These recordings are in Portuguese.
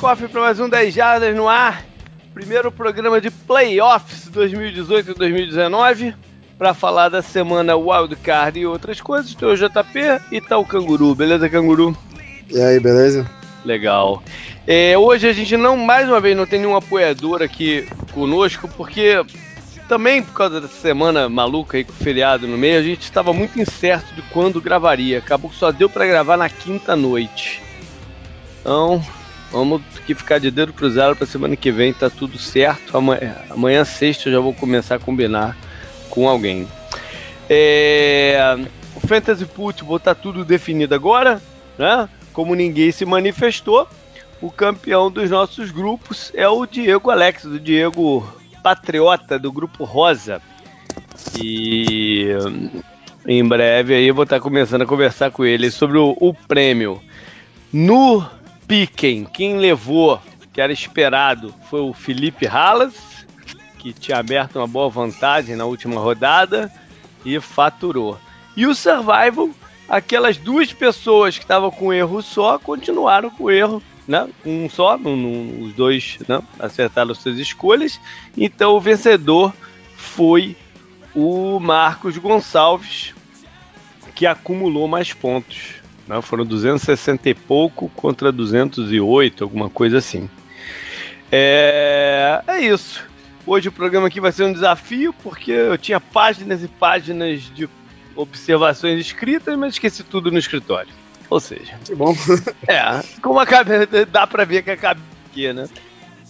Cofre para mais um 10 Jardas no ar. Primeiro programa de playoffs 2018 e 2019. Para falar da semana Wildcard e outras coisas, tem o JP e tá o Canguru. Beleza, Canguru? E aí, beleza? Legal. É, hoje a gente não, mais uma vez, não tem nenhum apoiador aqui conosco, porque também por causa dessa semana maluca aí com o feriado no meio, a gente estava muito incerto de quando gravaria. Acabou que só deu para gravar na quinta noite. Então, vamos aqui ficar de dedo cruzado para semana que vem, tá tudo certo. Amanhã, amanhã sexta eu já vou começar a combinar com alguém. É, o Fantasy Football tá tudo definido agora, né? Como ninguém se manifestou, o campeão dos nossos grupos é o Diego Alex, o Diego Patriota do grupo Rosa. E em breve aí eu vou estar começando a conversar com ele sobre o, o prêmio. No Piquen, quem levou, que era esperado, foi o Felipe Halas, que tinha aberto uma boa vantagem na última rodada e faturou. E o Survival, aquelas duas pessoas que estavam com erro só, continuaram com erro, né? Um só, os dois né? acertaram suas escolhas. Então o vencedor foi o Marcos Gonçalves, que acumulou mais pontos. Né? Foram 260 e pouco contra 208, alguma coisa assim. É, é isso. Hoje o programa aqui vai ser um desafio, porque eu tinha páginas e páginas de observações escritas, mas esqueci tudo no escritório. Ou seja. Que bom. é, como acaba, dá pra ver que acaba aqui, né?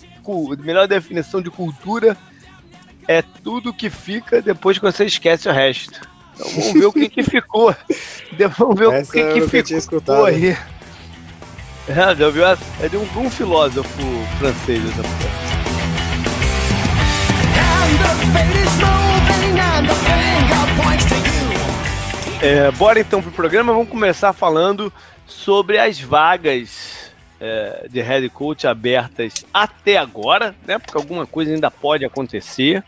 A melhor definição de cultura é tudo que fica depois que você esquece o resto. Então vamos ver o que, que ficou. Vamos ver Essa o que, que ficou escutado. aí. É, já viu? É de um, um filósofo francês essa é, bora então pro programa. Vamos começar falando sobre as vagas é, de head coach abertas até agora, né? Porque alguma coisa ainda pode acontecer.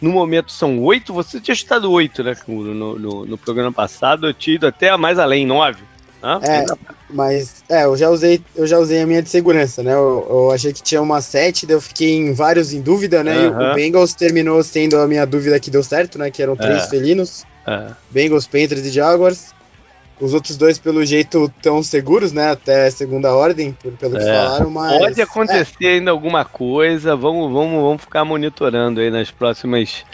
No momento são oito. Você tinha estado oito, né, no, no, no, programa passado. Eu tinha ido até mais além, nove. Né? É, mas é, eu já usei, eu já usei a minha de segurança, né? Eu, eu achei que tinha uma sete, daí eu fiquei em vários em dúvida, né? E o Bengals terminou sendo a minha dúvida que deu certo, né? Que eram três É. felinos. É. Bengals, Panthers e Jaguars. Os outros dois, pelo jeito, tão seguros, né? Até segunda ordem, por- pelo que É. falaram, mas. Pode acontecer ainda alguma coisa. Vamos, vamos, vamos ficar monitorando aí nas próximas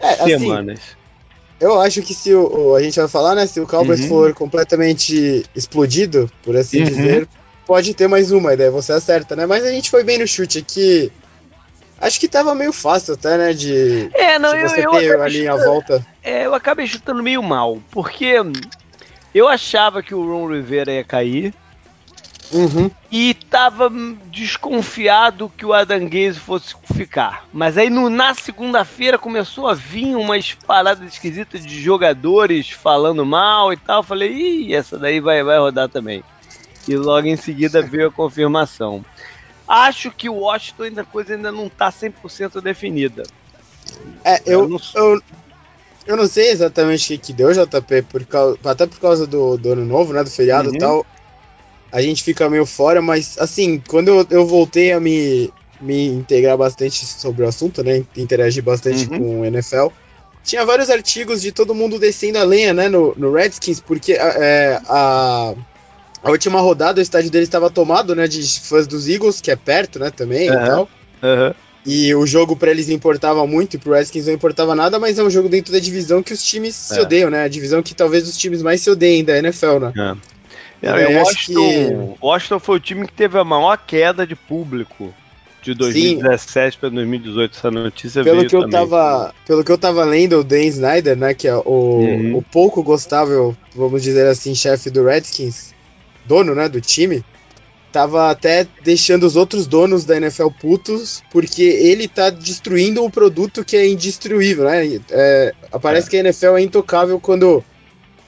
É, é, assim, semanas. eu acho que se o, a gente vai falar, né? Se o Cowboys Uhum. for completamente explodido, por assim Uhum. dizer, pode ter mais uma, e daí você acerta, né? Mas a gente foi bem no chute aqui. Acho que tava meio fácil até, né? De, É, não, de eu, você eu, ter acabei ali a volta. é, eu acabei chutando meio mal, porque eu achava que o Ron Rivera ia cair Uhum. e tava desconfiado que o Adam Gaze fosse ficar. Mas aí no- na segunda-feira começou a vir umas paradas esquisitas de jogadores falando mal e tal. Eu falei, ih, essa daí vai, vai rodar também. E logo em seguida veio a confirmação. Acho que o Washington ainda coisa ainda não tá 100% definida. É, eu, Eu não eu, eu não sei exatamente o que, que deu, JP, por causa, até por causa do, do ano novo, né? Do feriado Uhum. e tal. A gente fica meio fora, mas assim, quando eu, eu voltei a me, me integrar bastante sobre o assunto, né? Interagir bastante Uhum. com o NFL. Tinha vários artigos de todo mundo descendo a lenha, né, no, no Redskins, porque é, a, a última rodada o estádio deles estava tomado, né, de fãs dos Eagles, que é perto, né, também Aham. e tal. Aham. E o jogo pra eles importava muito e pro Redskins não importava nada, mas é um jogo dentro da divisão que os times se É. odeiam, né? A divisão que talvez os times mais se odeiem da NFL, né? É, É, e o acho Washington, Washington foi o time que teve a maior queda de público de 2017 para 2018. Essa notícia Pelo que eu também. tava, pelo que eu tava lendo, o Dan Snyder, né, que é o, Uhum. o pouco gostável, vamos dizer assim, chefe do Redskins, dono, né, do time, tava até deixando os outros donos da NFL putos, porque ele tá destruindo um produto que é indestruível, né? É, parece É. que a NFL é intocável quando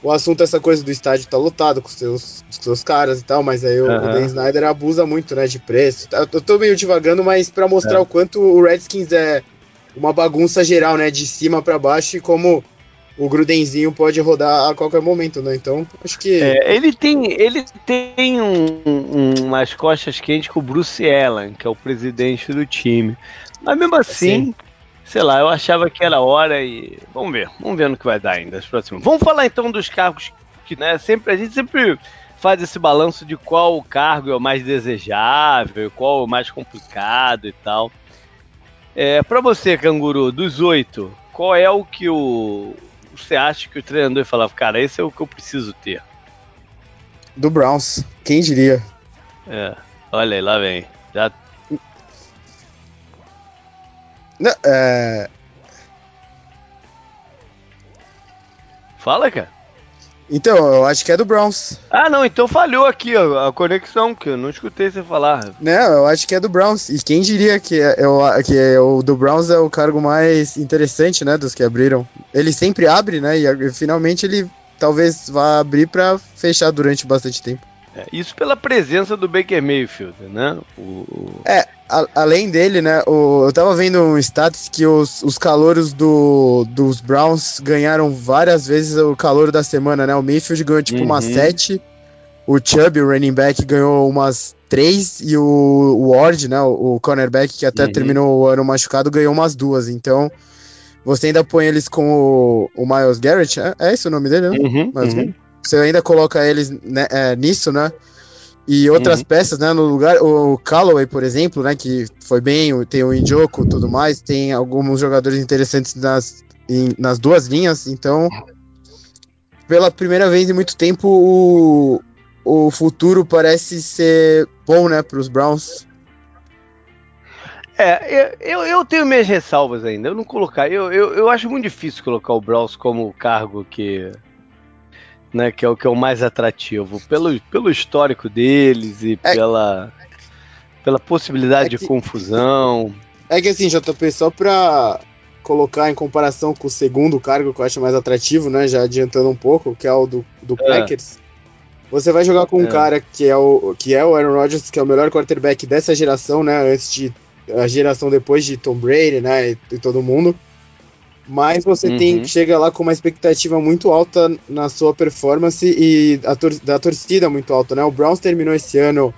o assunto é essa coisa do estádio tá lotado com seus, seus caras e tal, mas aí o, o. Dan Snyder abusa muito, né, de preço. Eu, tô meio divagando, mas pra mostrar É. o quanto o Redskins é uma bagunça geral, né, de cima pra baixo e como o Grudenzinho pode rodar a qualquer momento, né? Então, acho que. É, ele tem, ele tem um, um, umas costas quentes com o Bruce Allen, que é o presidente do time. Mas mesmo assim, Sim. sei lá, eu achava que era hora e. Vamos ver, vamos ver no que vai dar ainda as próximas. Vamos falar então dos cargos que, né, sempre, a gente sempre faz esse balanço de qual cargo é o mais desejável, qual é o mais complicado e tal. É, para você, Canguru, dos oito, qual é o que o, você acha que o treinador falava, cara, esse é o que eu preciso ter? Do Browns, quem diria? É, olha aí, lá vem. Já... Não, é... Fala, cara. Então, eu acho que é do Browns. Ah, não, então falhou aqui ó, a conexão, que eu não escutei você falar. Não, eu acho que é do Browns. E quem diria que, é, é que é o do Browns é o cargo mais interessante, né, dos que abriram. Ele sempre abre, né, e finalmente ele talvez vá abrir para fechar durante bastante tempo. É, isso pela presença do Baker Mayfield, né? O... É, a, além dele, né? O, eu tava vendo um status que os, os calouros do, dos Browns ganharam várias vezes o calor da semana, né? O Mayfield ganhou tipo uhum. umas sete, o Chubb, o running back, ganhou umas três, e o Ward, né? O, o cornerback, que até uhum. terminou o ano machucado, ganhou umas duas. Então, você ainda põe eles com o, o Miles Garrett, é, é esse o nome dele, né? Uhum, Miles uhum. Você ainda coloca eles né, é, nisso, né? E outras uhum. peças, né, no lugar, o Callaway, por exemplo, né, que foi bem, tem o Injoku e tudo mais, tem alguns jogadores interessantes nas, em, nas duas linhas, então, pela primeira vez em muito tempo, o, o futuro parece ser bom, né, para os Browns. É, eu, eu tenho minhas ressalvas ainda, eu não colocar, eu, eu, eu acho muito difícil colocar o Browns como cargo que né? Que é o que é o mais atrativo. Pelo, pelo histórico deles e é, pela, pela possibilidade é que, de confusão. É que assim, JP, só pra colocar em comparação com o segundo cargo que eu acho mais atrativo, né? Já adiantando um pouco, que é o do, do é. Packers. Você vai jogar com um é. cara que é, o, que é o Aaron Rodgers, que é o melhor quarterback dessa geração, né? Antes de. A geração depois de Tom Brady, né? E, e todo mundo mas você uhum. tem chega lá com uma expectativa muito alta na sua performance e a tor da torcida muito alta, né? O Browns terminou esse ano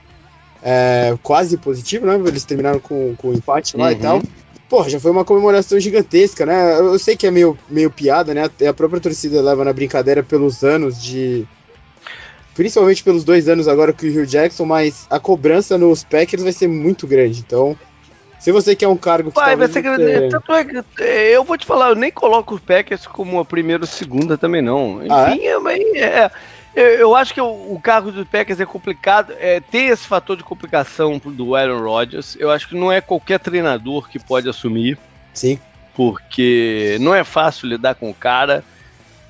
é, quase positivo, né? Eles terminaram com, com empate lá uhum. e tal. Porra, já foi uma comemoração gigantesca, né? Eu sei que é meio, meio piada, né? A própria torcida leva na brincadeira pelos anos de. Principalmente pelos dois anos agora com o Hugh Jackson, mas a cobrança nos Packers vai ser muito grande. Então, se você quer um cargo que Vai, vai ser você... Tanto é que é, eu vou te falar, eu nem coloco os Packers como a primeira ou segunda também, não. Ah, Enfim, ah, é? é, eu acho que o, o cargo do Packers é complicado. É, tem esse fator de complicação do Aaron Rodgers. Eu acho que não é qualquer treinador que pode assumir. Sim. Porque não é fácil lidar com o cara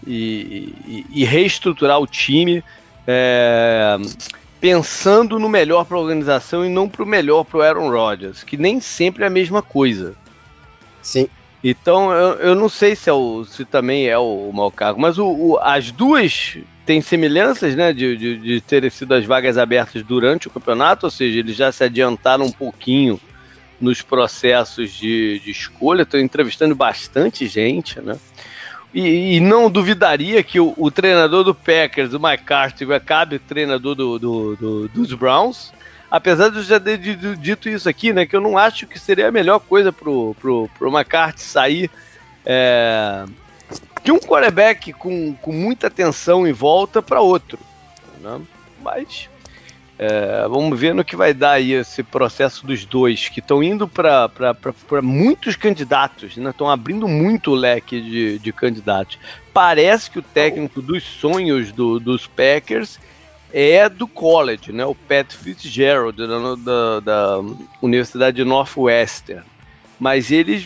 e, e, e reestruturar o time. É, pensando no melhor para a organização e não para o melhor para o Aaron Rodgers, que nem sempre é a mesma coisa. Sim. Então eu, eu não sei se, é o, se também é o, o mau cargo, mas o, o, as duas têm semelhanças, né, de, de, de terem sido as vagas abertas durante o campeonato, ou seja, eles já se adiantaram um pouquinho nos processos de, de escolha, estão entrevistando bastante gente, né? E, e, não duvidaria que o, o, treinador do Packers, o McCarthy, acabe treinador do, do, do, dos Browns. Apesar de eu já ter dito isso aqui, né? Que eu não acho que seria a melhor coisa pro, pro, pro McCarthy sair é, de um quarterback com, com muita atenção em volta para outro. Né? Mas é, vamos ver no que vai dar aí esse processo dos dois, que estão indo para muitos candidatos, estão né? abrindo muito o leque de, de candidatos. Parece que o técnico dos sonhos do, dos Packers é do college, né? o Pat Fitzgerald, da, da, da Universidade de Northwestern. Mas ele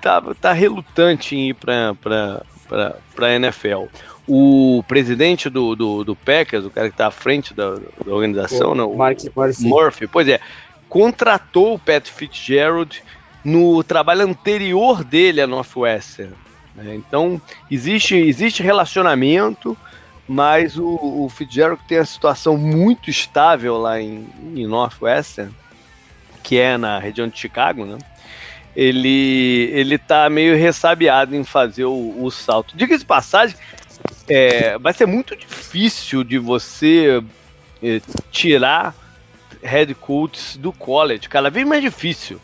tá, tá relutante em ir para a NFL o presidente do, do, do Packers, o cara que está à frente da, da organização, o, né, o Mark Murphy. Murphy, pois é, contratou o Pat Fitzgerald no trabalho anterior dele a Northwestern. Né? Então, existe, existe relacionamento, mas o, o Fitzgerald tem a situação muito estável lá em, em Northwestern, que é na região de Chicago, né? Ele, ele tá meio ressabiado em fazer o, o salto. Diga de passagem, é, vai ser muito difícil de você é, tirar head coaches do college, cada vez mais difícil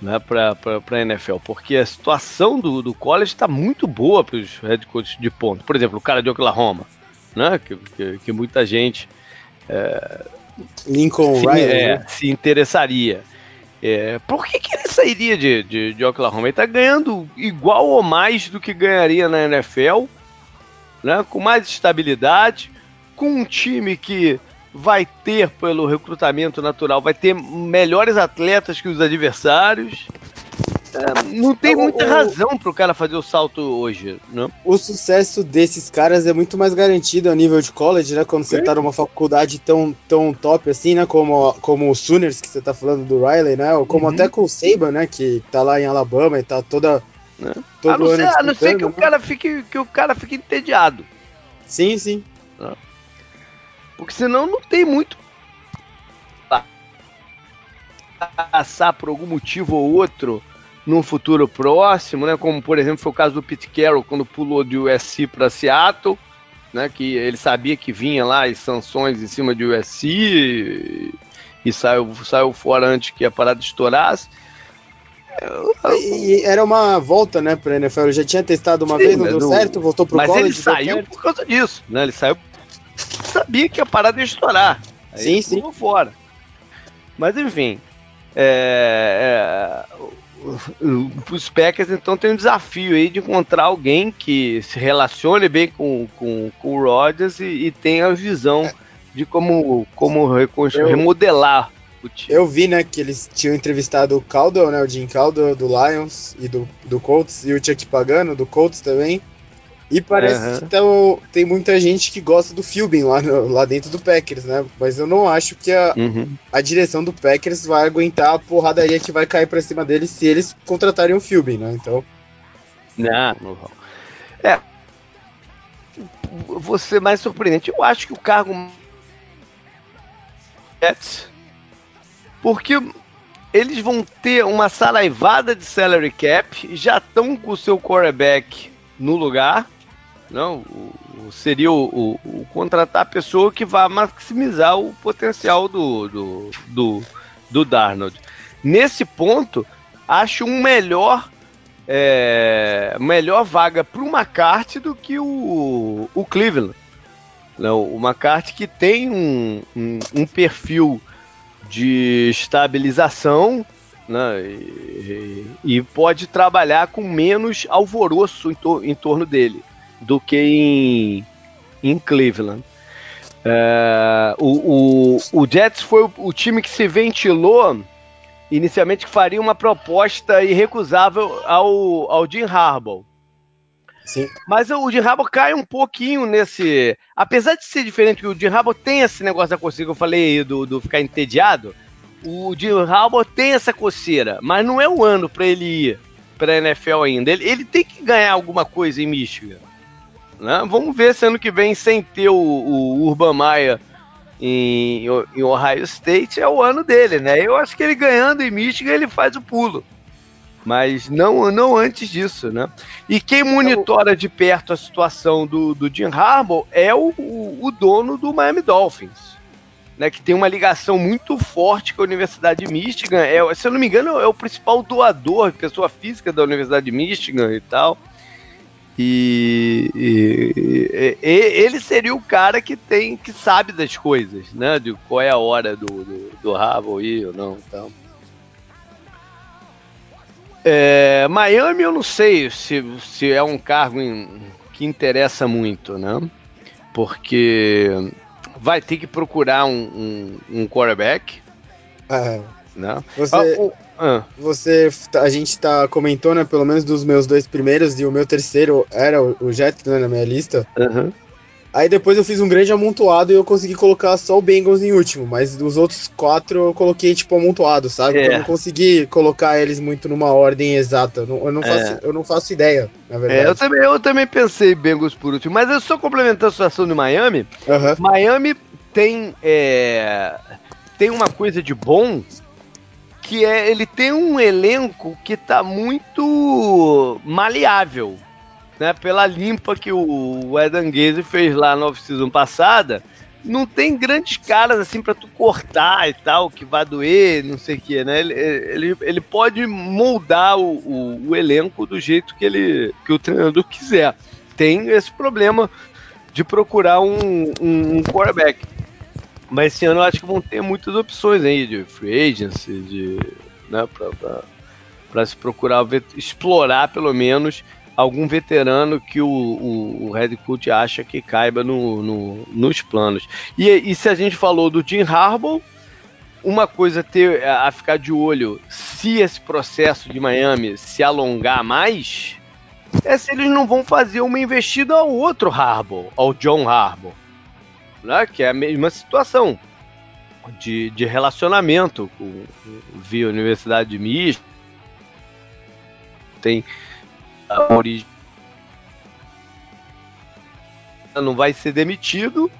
né, para a NFL, porque a situação do, do college está muito boa para os head coaches de ponto. Por exemplo, o cara de Oklahoma, né, que, que, que muita gente é, Lincoln se, Riley, é, né? se interessaria. É, por que, que ele sairia de, de, de Oklahoma? Ele está ganhando igual ou mais do que ganharia na NFL, né, com mais estabilidade, com um time que vai ter, pelo recrutamento natural, vai ter melhores atletas que os adversários. É, não tem muita razão para o cara fazer o salto hoje, né? O sucesso desses caras é muito mais garantido a nível de college, né? Quando você tá numa faculdade tão, tão top assim, né? Como, como o Sooners, que você tá falando do Riley, né? Ou como Uhum. até com o Saban, né? Que tá lá em Alabama e tá toda. Né? Todo a não ser, a não ser que o né? cara fique que o cara fique entediado, Sim, sim. porque senão não tem muito pra passar por algum motivo ou outro num futuro próximo, né? Como por exemplo foi o caso do Pete Carroll quando pulou de USC para Seattle, né? Que ele sabia que vinha lá as sanções em cima de USC e, e saiu saiu fora antes que a parada estourasse. E, era uma volta, né, pra NFL. Ele já tinha testado uma Sim, vez, não mas deu certo, voltou pro Mas college. ele deu saiu por causa disso, né? Ele saiu sabia que a parada ia estourar. Aí Sim, ele sim. fora. Mas enfim, é, é, os Packers então tem um desafio aí de encontrar alguém que se relacione bem com, com, com o Rodgers e, e tenha a visão de como, como Eu- remodelar o time. Eu vi, né, que eles tinham entrevistado o Caldwell, né, o Jim Caldwell do Lions e do, do Colts, e o Chuck Pagano do Colts também. E parece Aham. que tão- tem muita gente que gosta do Philbin lá, no- lá dentro do Packers, né? Mas eu não acho que a, Uhum. a direção do Packers vai aguentar a porradaria que vai cair pra cima deles se eles contratarem o Philbin, né? Então, Não, não vão. É. Vou ser mais surpreendente. Eu acho que o cargo. Porque eles vão ter uma saraivada de salary cap, já estão com o seu quarterback no lugar. Não, seria o, o- o contratar a pessoa que vai maximizar o potencial do, do, do, do Darnold. Nesse ponto, acho um melhor é, melhor vaga para o McCarthy do que o, o Cleveland. Não, o McCarthy que tem um, um, um perfil de estabilização né, e, e pode trabalhar com menos alvoroço em, tor- em torno dele do que em, em Cleveland. É, o, o, o Jets foi o, o time que se ventilou inicialmente que faria uma proposta irrecusável ao, ao Jim Harbaugh. sim. Mas o Jim Harbaugh cai um pouquinho nesse. Apesar de ser diferente, que o Jim Harbaugh tem esse negócio da coceira que eu falei aí, do, do ficar entediado. O Jim Harbaugh tem essa coceira, mas não é o ano para ele ir para a NFL ainda. Ele, ele tem que ganhar alguma coisa em Michigan. Né? Vamos ver se ano que vem, sem ter o, o Urban Meyer em, em Ohio State, é o ano dele, né? Eu acho que ele ganhando em Michigan, ele faz o pulo. Mas não, não antes disso, né? E quem monitora de perto a situação do, do Jim Harbaugh é o, o, o dono do Miami Dolphins, né? Que tem uma ligação muito forte com a Universidade de Michigan. É, se eu não me engano, é o principal doador, pessoa física da Universidade de Michigan e tal. E, e- e- ele seria o cara que tem, que sabe das coisas, né? De qual é a hora do, do, do Harbaugh ir ou não, então. É, Miami eu não sei se, se é um cargo em- que interessa muito, né? Porque vai ter que procurar um, um, um quarterback, É, né? você, Ah, o- ah, você, a gente tá comentou, né, pelo menos dos meus dois primeiros, e o meu terceiro era o, o Jets, né, na minha lista. aham. Aí depois eu fiz um grande amontoado e eu consegui colocar só o Bengals em último, mas dos outros quatro eu coloquei tipo amontoado, sabe? É. Eu não consegui colocar eles muito numa ordem exata. Eu não, eu É. faço, eu não faço ideia, na É, eu, verdade. também, eu também pensei em Bengals por último, mas eu só complementando a situação de Miami, Aham. Miami tem, é, tem uma coisa de bom que é ele tem um elenco que tá muito maleável, né? Pela limpa que o Edan Gaze fez lá na off-season passada, não tem grandes caras assim para tu cortar e tal, que vai doer, não sei o que, né? Ele, ele, ele pode moldar o, o, o, elenco do jeito que ele que o treinador quiser. Tem esse problema de procurar um, um, um quarterback. Mas esse ano eu acho que vão ter muitas opções aí de free agency, de, né, para se procurar explorar pelo menos algum veterano que o, o, o Red Coach acha que caiba no, no, nos planos. E, e, se a gente falou do Jim Harbaugh, uma coisa ter a ficar de olho, se esse processo de Miami se alongar mais, é se eles não vão fazer uma investida ao outro Harbaugh, ao John Harbaugh, né? que é a mesma situação de, de relacionamento com, via Universidade Mista, tem a origem não vai ser demitido,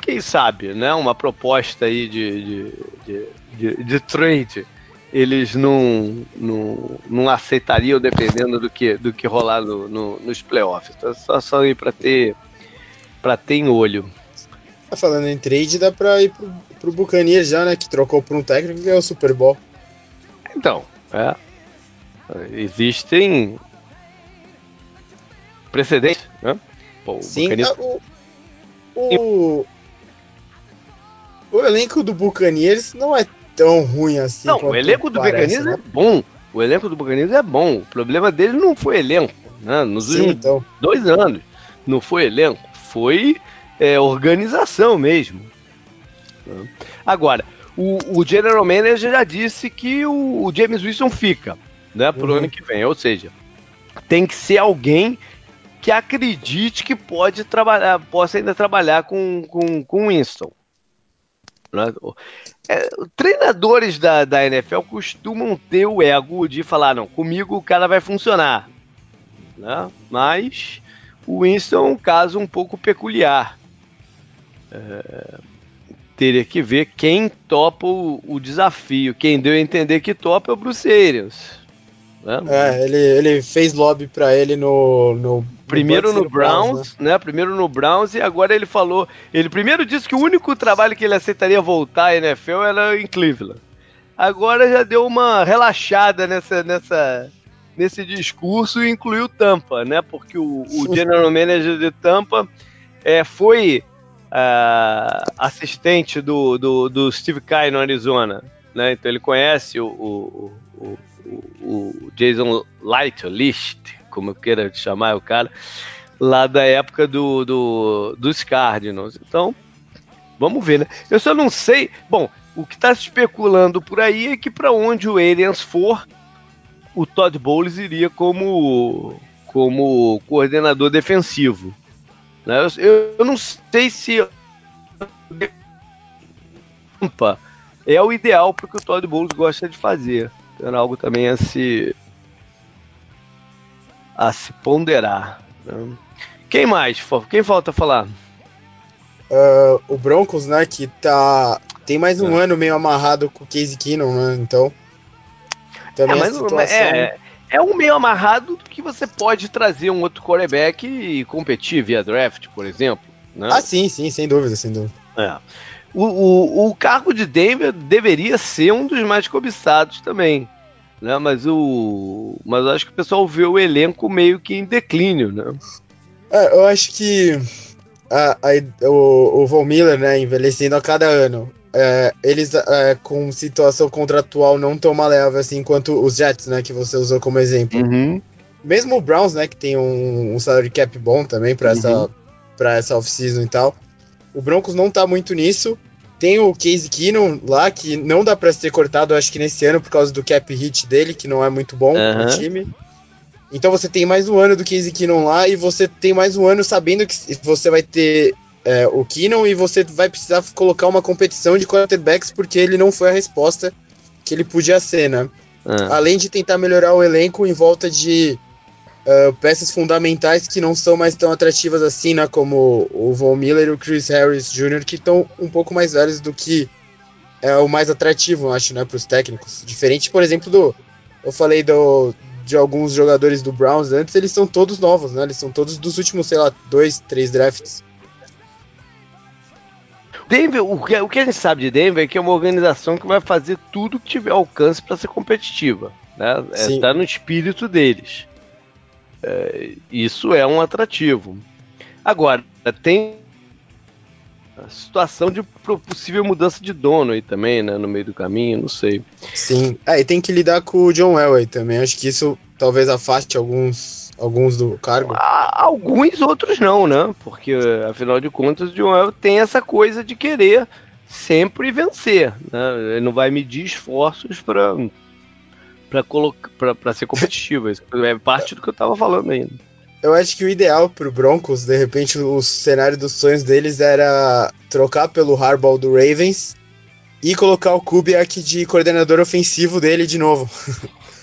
quem sabe, né? Uma proposta aí de, de, de, de, de trade eles não, não, não aceitariam dependendo do que, do que rolar no, no, nos playoffs. Então, só, só ir para ter para ter em olho. Tá falando em trade, dá para ir pro, pro Buccaneers já, né? Que trocou por um técnico que é o Super Bowl. Então, é. Existem precedente, né? Pô, Sim, Buccaneers... o, o, o elenco do Buccaneers não é tão ruim assim. Não, o elenco do parece, Buccaneers né? é bom. O elenco do Buccaneers é bom. O problema dele não foi elenco, né? Nos Sim, últimos então. dois anos. Não foi elenco, foi é, organização mesmo. Agora, o, o, General Manager já disse que o, o James Wilson fica, né, pro uhum. ano que vem. Ou seja, tem que ser alguém que acredite que pode trabalhar, possa ainda trabalhar com, com, com Winston. Né? É, treinadores da, da NFL costumam ter o ego de falar, não, comigo o cara vai funcionar. Né? Mas o Winston é um caso um pouco peculiar. É, teria que ver quem topa o, o, desafio. Quem deu a entender que topa é o Bruce Arians. Né? É, ele, ele fez lobby para ele no, no primeiro no, no Browns, Browns né? né? Primeiro no Browns e agora ele falou, ele primeiro disse que o único trabalho que ele aceitaria voltar à NFL era em Cleveland. Agora já deu uma relaxada nessa nessa nesse discurso e incluiu Tampa, né? Porque o, o general manager de Tampa é, foi uh, assistente do, do, do Steve Kai no Arizona, né? Então ele conhece o, o, o o, Jason Light, List, como eu queira chamar o cara, lá da época do, do, dos Cardinals. Então, vamos ver, né? Eu só não sei. Bom, o que está se especulando por aí é que para onde o Aliens for, o Todd Bowles iria como, como coordenador defensivo. Né? Eu, eu não sei se é o ideal para o que o Todd Bowles gosta de fazer. Era algo também a se a se ponderar. Né? Quem mais? Quem falta falar? Uh, o Broncos, né, que tá tem mais um é. ano meio amarrado com o Casey Keenum, né? Então também é, mas, situação... é, é um meio amarrado que você pode trazer um outro quarterback e competir via draft, por exemplo. Né? Ah, sim, sim, sem dúvida, sem dúvida. É. O, o, o cargo de Denver deveria ser um dos mais cobiçados também. Né? Mas o. Mas eu acho que o pessoal vê o elenco meio que em declínio, né? É, eu acho que a, a, o, o Von Miller, né, envelhecendo a cada ano, é, eles é, com situação contratual não tão maleável assim quanto os Jets, né, que você usou como exemplo. Uhum. Mesmo o Browns, né, que tem um, um salary cap bom também para uhum. essa para essa off-season e tal. O Broncos não tá muito nisso. Tem o Case Keenum lá, que não dá para ser cortado, acho que nesse ano, por causa do cap hit dele, que não é muito bom uhum. pro time. Então você tem mais um ano do Case Keenum lá e você tem mais um ano sabendo que você vai ter é, o Keenum e você vai precisar colocar uma competição de quarterbacks porque ele não foi a resposta que ele podia ser, né? Uhum. Além de tentar melhorar o elenco em volta de uh, peças fundamentais que não são mais tão atrativas assim, né? Como o Von Miller e o Chris Harris Jr., que estão um pouco mais velhos do que é o mais atrativo, eu acho, né, para os técnicos. Diferente, por exemplo, do. Eu falei do, de alguns jogadores do Browns antes, eles são todos novos, né? Eles são todos dos últimos, sei lá, dois, três drafts. Denver, o que, o que a gente sabe de Denver é que é uma organização que vai fazer tudo que tiver alcance para ser competitiva. Né? É, tá no espírito deles. É, isso é um atrativo. Agora, tem a situação de possível mudança de dono aí também, né? No meio do caminho, não sei. Sim. É, e tem que lidar com o John Elway também. Acho que isso talvez afaste alguns, alguns do cargo. Alguns, outros não, né? Porque, afinal de contas, o John Elway tem essa coisa de querer sempre vencer. Né? Ele não vai medir esforços para para colocar para ser competitivo. Isso é parte do que eu tava falando ainda. Eu acho que o ideal pro Broncos, de repente, o cenário dos sonhos deles era trocar pelo Harbaugh do Ravens e colocar o Kubiak de coordenador ofensivo dele de novo.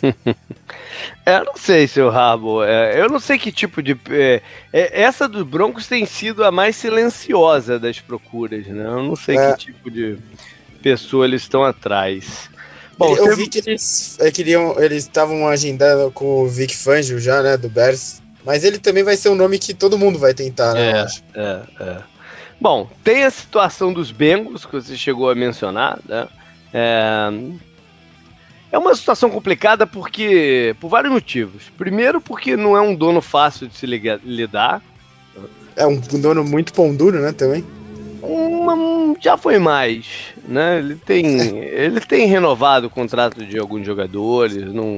é, eu não sei, seu Harbaugh. É, eu não sei que tipo de. É, essa dos Broncos tem sido a mais silenciosa das procuras, né? Eu não sei é. que tipo de pessoa eles estão atrás. Bom, eu vi que eles é, queriam, eles estavam agendando com o Vic Fangio já, né, do Bears. Mas ele também vai ser um nome que todo mundo vai tentar, né? É, é, é. Bom, tem a situação dos Bengals, que você chegou a mencionar, né? É, é uma situação complicada porque por vários motivos. Primeiro, porque não é um dono fácil de se lidar. É um dono muito pão duro, né, também. Uma, já foi mais, né? Ele tem, ele tem renovado o contrato de alguns jogadores, não,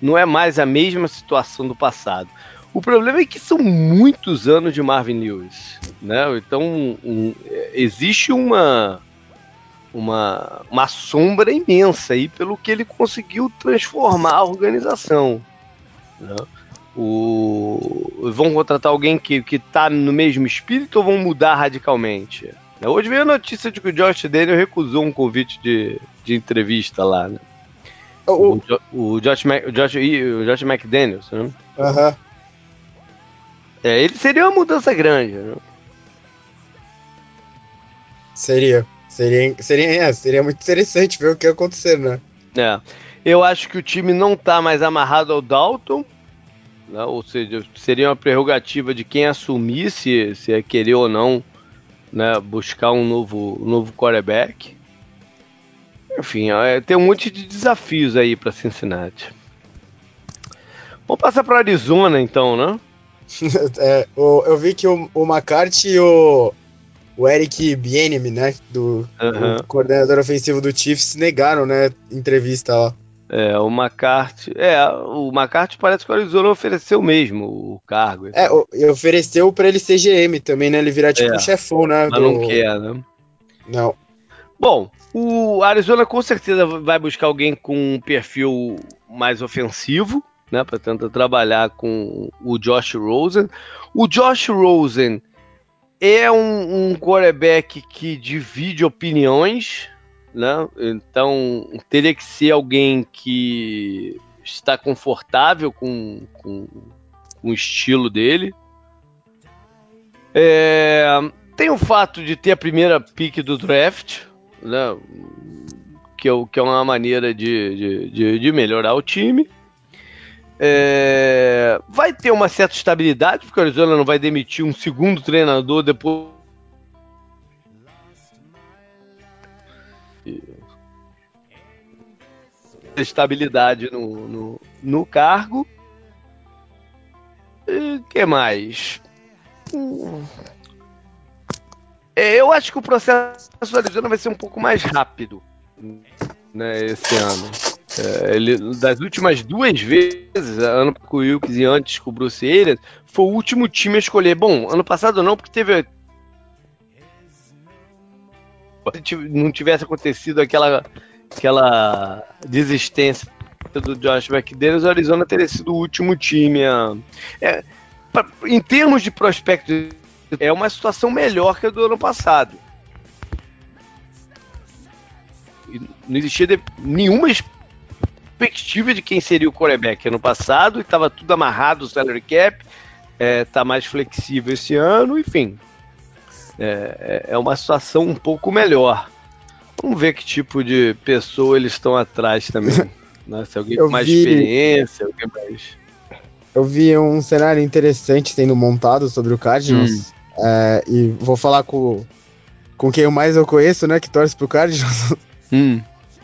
não é mais a mesma situação do passado. O problema é que são muitos anos de Marvin Lewis, né? Então um, existe uma, uma uma sombra imensa aí pelo que ele conseguiu transformar a organização. Né? O, vão contratar alguém que, que tá no mesmo espírito ou vão mudar radicalmente? Hoje veio a notícia de que o Josh Daniel recusou um convite de, de entrevista lá, né? O, o, o, Josh, Mac, o, Josh, o Josh McDaniels, né? Aham. É, ele seria uma mudança grande, né? Seria. Seria, seria, é, seria muito interessante ver o que ia acontecer, né? É. Eu acho que o time não tá mais amarrado ao Dalton. Né? Ou seja, seria uma prerrogativa de quem assumisse se é querer ou não né, buscar um novo, um novo quarterback. Enfim, é, tem um monte de desafios aí para Cincinnati. Vamos passar para Arizona então, né? é, o, eu vi que o, o McCarthy e o, o Eric Bieniemy, né, do uhum. coordenador ofensivo do Chiefs, negaram, né, entrevista lá. É, o McCarthy. É, o McCarthy parece que o Arizona ofereceu mesmo o cargo. É, e ofereceu para ele ser GM também, né? Ele virar tipo é, um chefão, né? Mas do... não quer, né? Não. Bom, o Arizona com certeza vai buscar alguém com um perfil mais ofensivo, né, para tentar trabalhar com o Josh Rosen. O Josh Rosen é um, um quarterback que divide opiniões, né? Então teria que ser alguém que está confortável com, com, com o estilo dele. É, tem o fato de ter a primeira pick do draft, né? que, é, que é uma maneira de, de, de, de melhorar o time. É, vai ter uma certa estabilidade, porque o Arizona não vai demitir um segundo treinador depois. Estabilidade no, no, no cargo. E que mais? Eu acho que o processo do Arizona vai ser um pouco mais rápido né, esse ano. É, ele, das últimas duas vezes, ano com o Wilkes e antes com o Bruce Arians, foi o último time a escolher. Bom, ano passado não, porque teve. Se não tivesse acontecido aquela, aquela desistência do Josh McDaniels, o Arizona teria sido o último time. A, é, pra, em termos de prospecto, é uma situação melhor que a do ano passado. Não existia de, nenhuma perspectiva de quem seria o quarterback ano passado, e estava tudo amarrado, o salary cap, está é, mais flexível esse ano, enfim. É, é, é uma situação um pouco melhor. Vamos ver que tipo de pessoa eles estão atrás também. né? Se alguém com mais vi... experiência, alguém mais. Eu vi um cenário interessante sendo montado sobre o Cardinals. Hum. É, e vou falar com, com quem eu mais eu conheço, né? Que torce pro Cardinals. Hum.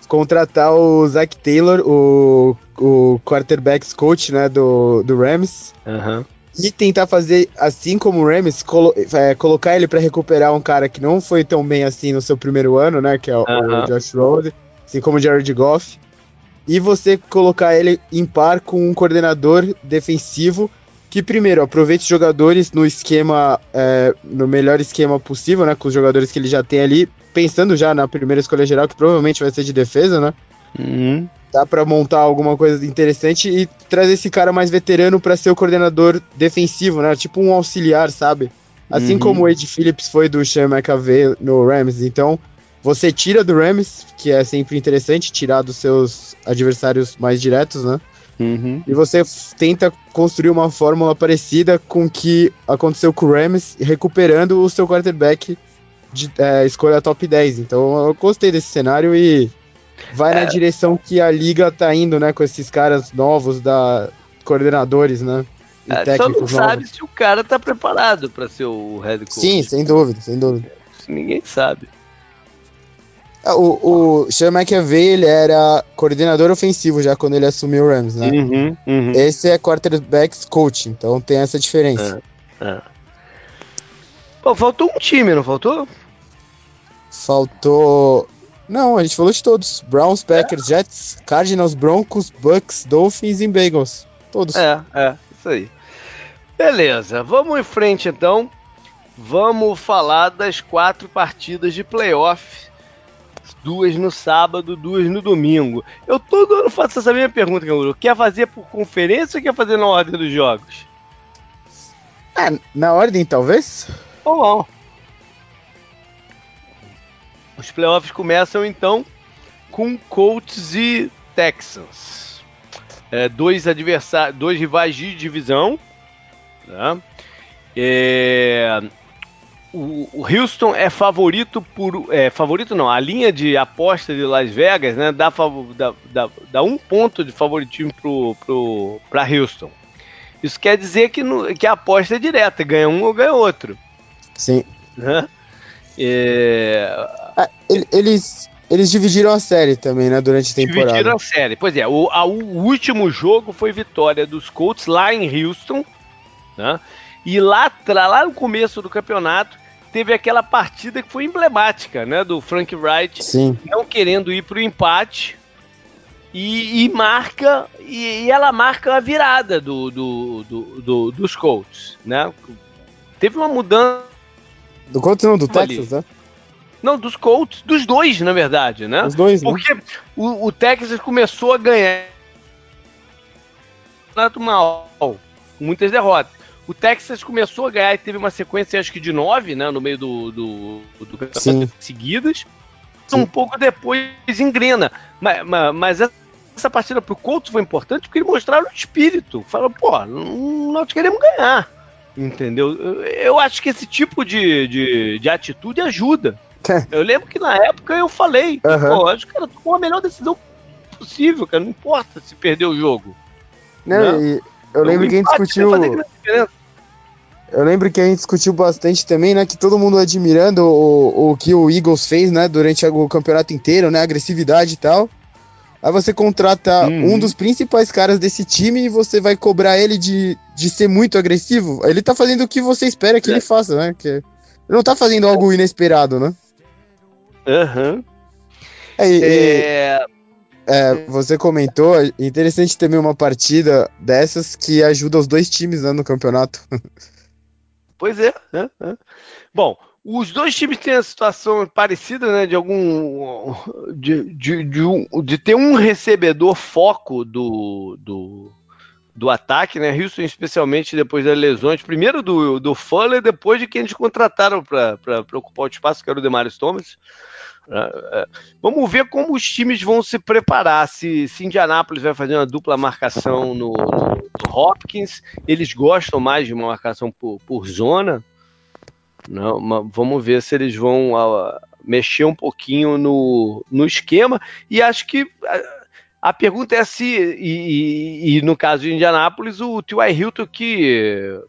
Contratar o Zach Taylor, o, o quarterbacks coach, né? Do, do Rams. Uhum. E tentar fazer, assim como o Rams, colo é, colocar ele para recuperar um cara que não foi tão bem assim no seu primeiro ano, né? Que é o, o Josh Road, assim como o Jared Goff. E você colocar ele em par com um coordenador defensivo que, primeiro, aproveite os jogadores no esquema, é, no melhor esquema possível, né? Com os jogadores que ele já tem ali, pensando já na primeira escolha geral, que provavelmente vai ser de defesa, né? Uhum dá para montar alguma coisa interessante e trazer esse cara mais veterano para ser o coordenador defensivo, né? Tipo um auxiliar, sabe? Assim uhum. como o Ed Phillips foi do Sean McAvey no Rams. Então, você tira do Rams, que é sempre interessante tirar dos seus adversários mais diretos, né? Uhum. E você tenta construir uma fórmula parecida com o que aconteceu com o Rams, recuperando o seu quarterback de é, escolha top 10. Então eu gostei desse cenário e vai é. na direção que a liga tá indo, né, com esses caras novos da coordenadores, né? E é, só não sabe se o cara tá preparado para ser o head coach. Sim, sem dúvida, sem dúvida. Isso ninguém sabe. É, o, o Sean McAvey, ele era coordenador ofensivo já quando ele assumiu o Rams, né? Uhum, uhum. Esse é quarterbacks coach, então tem essa diferença. É, é. Pô, faltou um time, não faltou? Faltou não, a gente falou de todos. Browns, Packers, é? Jets, Cardinals, Broncos, Bucks, Dolphins e Bengals. Todos. É, é, isso aí. Beleza, vamos em frente então. Vamos falar das quatro partidas de playoff. Duas no sábado, duas no domingo. Eu todo ano faço essa mesma pergunta, Canguru. Quer fazer por conferência ou quer fazer na ordem dos jogos? É, na ordem, talvez? Ou não. Os playoffs começam então com Colts e Texans. É, dois adversários, dois rivais de divisão. Né? É, o, o, Houston é favorito por. É, favorito não, a linha de aposta de Las Vegas né, dá, dá, dá, dá um ponto de favoritismo pro, pro, para Houston. Isso quer dizer que, no, que a aposta é direta, ganha um ou ganha outro. Sim. Né? É, ah, eles, eles dividiram a série também, né? Durante a temporada. Dividiram a série. Pois é, o, a, o último jogo foi vitória dos Colts lá em Houston, né? E lá, lá no começo do campeonato teve aquela partida que foi emblemática, né? Do Frank Wright Sim. não querendo ir para o empate e, e marca e, e, ela marca a virada do, do, do, do, dos Colts, né? Teve uma mudança do Colts não, do Texas, né? Não, dos Colts, dos dois, na verdade, né? Os dois, né? Porque o, o Texas começou a ganhar mal, com muitas derrotas. O Texas começou a ganhar e teve uma sequência, acho que de nove, né? No meio do, do, do campeonato seguidas. Sim. Um pouco depois engrena. Mas, mas, mas essa partida pro Colts foi importante porque eles mostraram o espírito. Falaram, pô, nós queremos ganhar. Entendeu? Eu acho que esse tipo de, de, de atitude ajuda. Eu lembro que na época eu falei, uhum. pô, acho que cara tomou a melhor decisão possível, cara. Não importa se perder o jogo. Não, né? Eu lembro que a gente discutiu. Eu lembro que a gente discutiu bastante também, né? Que todo mundo admirando o, o que o Eagles fez, né? Durante o campeonato inteiro, né? Agressividade e tal. Aí você contrata uhum. um dos principais caras desse time e você vai cobrar ele de, de ser muito agressivo. Ele tá fazendo o que você espera que é. ele faça, né? Que ele não tá fazendo algo inesperado, né? Aham. Uhum. É, é... é, você comentou, interessante também uma partida dessas que ajuda os dois times né, no campeonato. Pois é, né? Bom, os dois times têm a situação parecida, né? De algum. De, de, de, um, de ter um recebedor foco do, do, do ataque, né? Houston, especialmente depois das lesões, primeiro do, do Fuller, depois de quem eles contrataram para ocupar o espaço, que era o Demarius Thomas. É, é. Vamos ver como os times vão se preparar. Se, se Indianápolis vai fazer uma dupla marcação no, no, Hopkins, eles gostam mais de uma marcação por, por zona. Não, vamos ver se eles vão mexer um pouquinho no, no esquema. E acho que a, a pergunta é se, e, e, e, no caso de Indianápolis, o T.Y. Hilton, que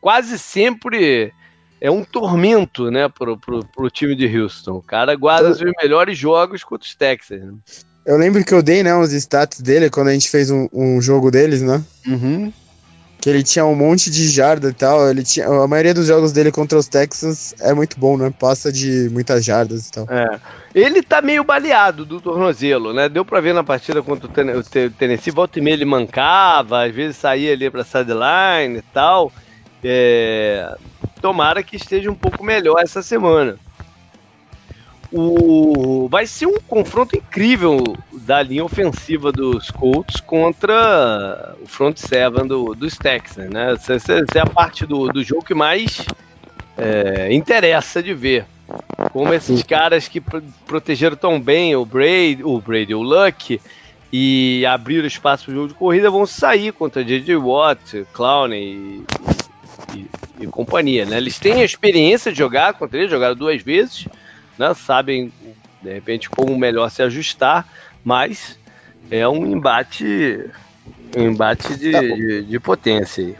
quase sempre é um tormento né, pro, pro, pro time de Houston. O cara guarda os melhores jogos contra os Texans. Né? Eu lembro que eu dei, né, os status dele quando a gente fez um, um jogo deles, né? Uhum. Que ele tinha um monte de jarda e tal. Ele tinha, a maioria dos jogos dele contra os Texans é muito bom, né? Passa de muitas jardas e tal. É. Ele tá meio baleado do tornozelo, né? Deu pra ver na partida contra o Tennessee. Volta e meia ele mancava, às vezes saía ali pra sideline e tal. É... Tomara que esteja um pouco melhor essa semana. O... Vai ser um confronto incrível da linha ofensiva dos Colts contra o front seven do, dos Texans, né? Essa, essa é a parte do, do jogo que mais é, interessa de ver. Como esses caras que protegeram tão bem o Brady, o Brady, o Luck e abriram espaço para o jogo de corrida vão sair contra J.J. Watt, Clown e, e, e, companhia, né? Eles têm a experiência de jogar contra ele, jogaram duas vezes, né? sabem de repente como melhor se ajustar, mas é um embate, um embate de, tá de, de potência aí.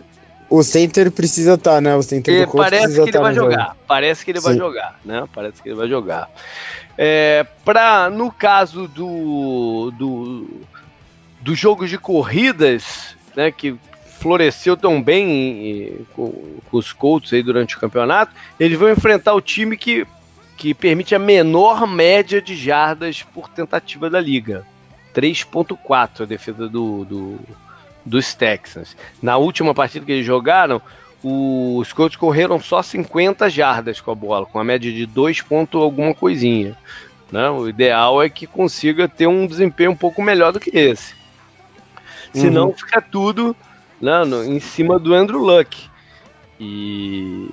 O center precisa estar, tá, né? O center e do parece que ele tá vai jogar. Jogo. Parece que ele Sim. vai jogar, né? Parece que ele vai jogar. É, pra, no caso do, do, do jogo de corridas, né? Que floresceu tão bem com, com os Colts aí durante o campeonato, eles vão enfrentar o time que que permite a menor média de jardas por tentativa da liga. 3.4 a defesa do, do, dos Texans. Na última partida que eles jogaram, os Colts correram só 50 jardas com a bola, com a média de 2 pontos alguma coisinha. Né? O ideal é que consiga ter um desempenho um pouco melhor do que esse. Senão uhum. fica tudo né, no, em cima do Andrew Luck. E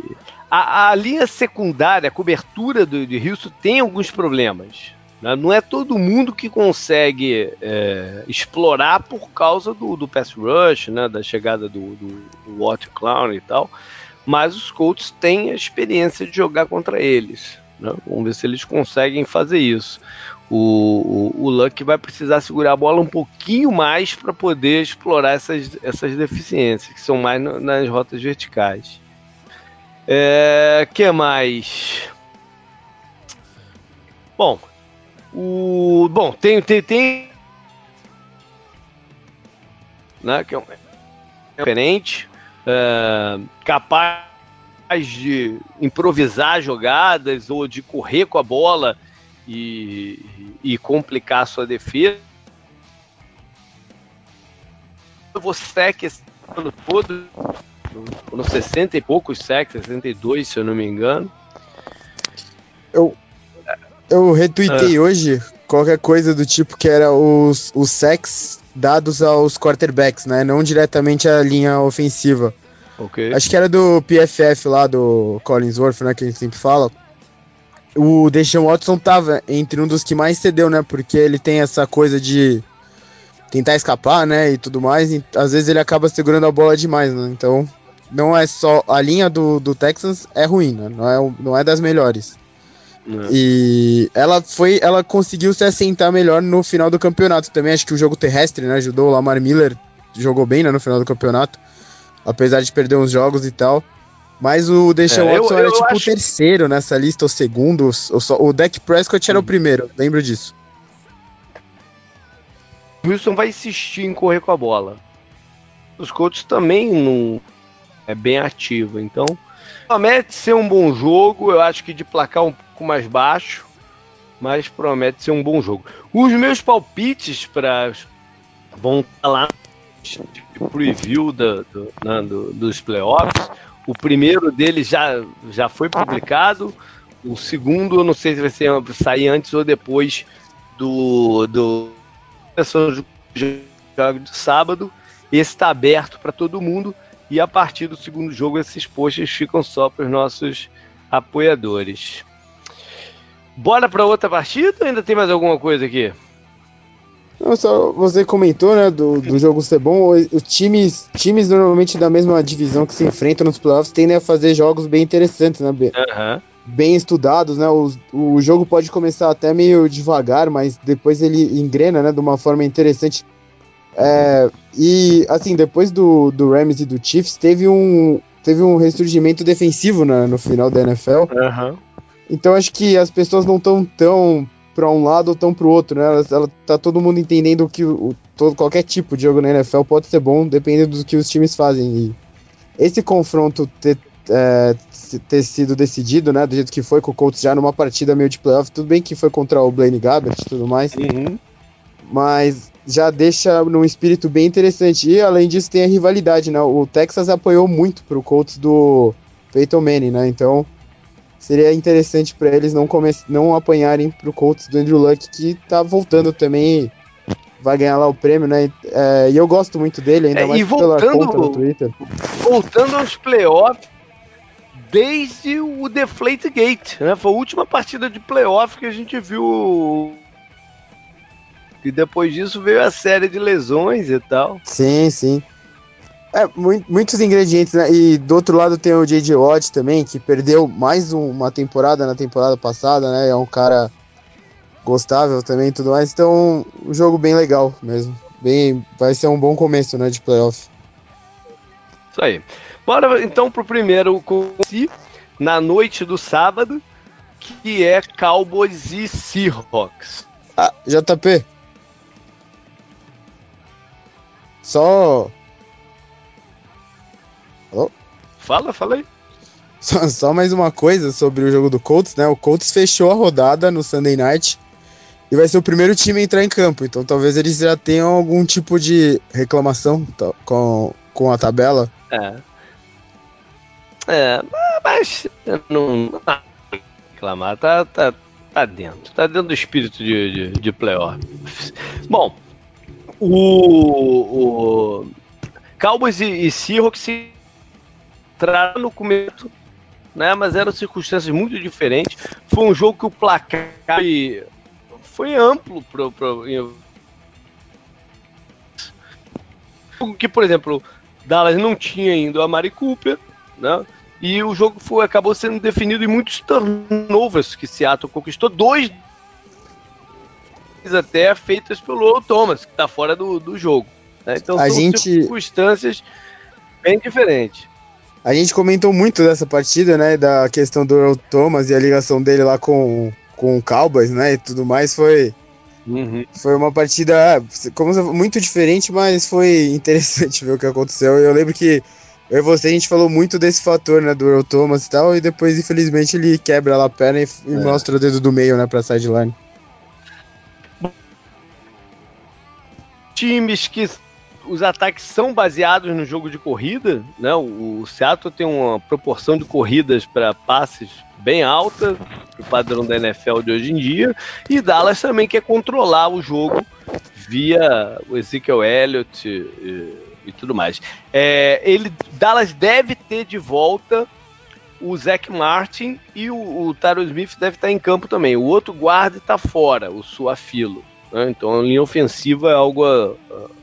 a, a linha secundária, a cobertura do, de Houston tem alguns problemas. Né? Não é todo mundo que consegue é, explorar por causa do, do pass rush, né? da chegada do, do, do Watt Clown e tal. Mas os Colts têm a experiência de jogar contra eles. Né? Vamos ver se eles conseguem fazer isso. O, o, o Luck vai precisar segurar a bola um pouquinho mais para poder explorar essas, essas deficiências, que são mais no, nas rotas verticais. É, que mais? Bom, o bom tem tem, tem né, que é um diferente, é, capaz de improvisar jogadas ou de correr com a bola e, e complicar a sua defesa. Você que esse ano todo foram 60 e poucos sacks, 62 se eu não me engano. Eu, eu retuitei ah. hoje qualquer coisa do tipo que era os, os sacks dados aos quarterbacks, né? Não diretamente à linha ofensiva. Okay. Acho que era do PFF lá, do Collinsworth, né? Que a gente sempre fala. O Deshaun Watson tava entre um dos que mais cedeu, né? Porque ele tem essa coisa de tentar escapar, né? E tudo mais. E às vezes ele acaba segurando a bola demais, né? Então não é só. A linha do, do Texans é ruim, né? não, é, não é das melhores. Não. E ela foi. Ela conseguiu se assentar melhor no final do campeonato. Também acho que o jogo terrestre, né? Ajudou. O Lamar Miller jogou bem né, no final do campeonato. Apesar de perder uns jogos e tal. Mas o Deshaun é, Watson eu, eu era tipo acho... o terceiro nessa lista, o segundo. O, só, o Dak Prescott era hum. o primeiro, lembro disso. Wilson vai insistir em correr com a bola. Os Colts também não, é bem ativo. Então, promete ser um bom jogo. Eu acho que de placar um pouco mais baixo, mas promete ser um bom jogo. Os meus palpites para vão estar lá no preview do, do, né, do, dos playoffs. O primeiro deles já, já foi publicado. O segundo, eu não sei se vai ser, sair antes ou depois do, do de sábado. Esse está aberto para todo mundo. E a partir do segundo jogo, esses posts ficam só para os nossos apoiadores. Bora para outra partida ou ainda tem mais alguma coisa aqui? Não, só você comentou, né, do, do jogo ser bom. Os times, times normalmente da mesma divisão que se enfrentam nos playoffs tendem a fazer jogos bem interessantes, né, B? Uhum. bem estudados, né? O, o jogo pode começar até meio devagar, mas depois ele engrena, né? De uma forma interessante. É, e assim, depois do, do Rams e do Chiefs, teve um, teve um ressurgimento defensivo na, no final da NFL. Uhum. Então acho que as pessoas não estão tão para um lado ou tão para o outro, né? Ela, ela, tá todo mundo entendendo que o, todo, qualquer tipo de jogo na NFL pode ser bom, dependendo do que os times fazem. E esse confronto ter, é, ter sido decidido, né, do jeito que foi com o Colts já numa partida meio de playoff, tudo bem que foi contra o Blaine Gabbert e tudo mais, uhum. mas já deixa num espírito bem interessante. E além disso tem a rivalidade, né? O Texas apoiou muito pro Colts do Peyton Manning, né? Então seria interessante para eles não, não apanharem pro Colts do Andrew Luck, que tá voltando também vai ganhar lá o prêmio, né? É, e eu gosto muito dele, ainda é, mais voltando, pela conta no Twitter. Voltando aos playoffs desde o Deflate Gate, né? Foi a última partida de playoff que a gente viu. E depois disso veio a série de lesões e tal. Sim, sim. É, muitos ingredientes, né? E do outro lado tem o J.J. Watt também, que perdeu mais uma temporada na temporada passada, né? É um cara gostável também e tudo mais. Então, um jogo bem legal mesmo. Bem, vai ser um bom começo, né, de playoff. Isso aí. Bora então pro primeiro si na noite do sábado, que é Cowboys e Seahawks. Ah, JP. Só Oh. Fala, fala aí. Só, só, mais uma coisa sobre o jogo do Colts, né? O Colts fechou a rodada no Sunday Night e vai ser o primeiro time a entrar em campo. Então talvez eles já tenham algum tipo de reclamação com, com a tabela. É. É, mas não. reclamar, tá, tá, tá dentro. Tá dentro do espírito de, de, de playoff. Bom, o, o Cowboys e, e Seahawks se entraram no começo, né? Mas eram circunstâncias muito diferentes. Foi um jogo que o placar foi amplo pro, pro que, por exemplo, Dallas não tinha ainda a Mari Cooper, né? E o jogo foi, acabou sendo definido em muitos turnovers que Seattle conquistou, dois até feitas pelo Thomas, que está fora do, do jogo. Né? Então a são gente... circunstâncias bem diferentes. A gente comentou muito dessa partida, né? Da questão do Earl Thomas e a ligação dele lá com, com o Cowboys, né? E tudo mais. Foi, uhum. foi uma partida como, muito diferente, mas foi interessante ver o que aconteceu. Eu lembro que eu e você, a gente falou muito desse fator, né? Do Earl Thomas e tal. E depois, infelizmente, ele quebra lá a perna e, e é. mostra o dedo do meio, né? Pra sideline. Times que os ataques são baseados no jogo de corrida, né? O, Seattle tem uma proporção de corridas para passes bem alta, o padrão da NFL de hoje em dia, e Dallas também quer controlar o jogo via o Ezekiel Elliott e, e tudo mais. É, ele, Dallas deve ter de volta o Zach Martin e o, o Taro Smith deve estar em campo também. O outro guarda está fora, o Suafilo. Né? Então a linha ofensiva é algo a, a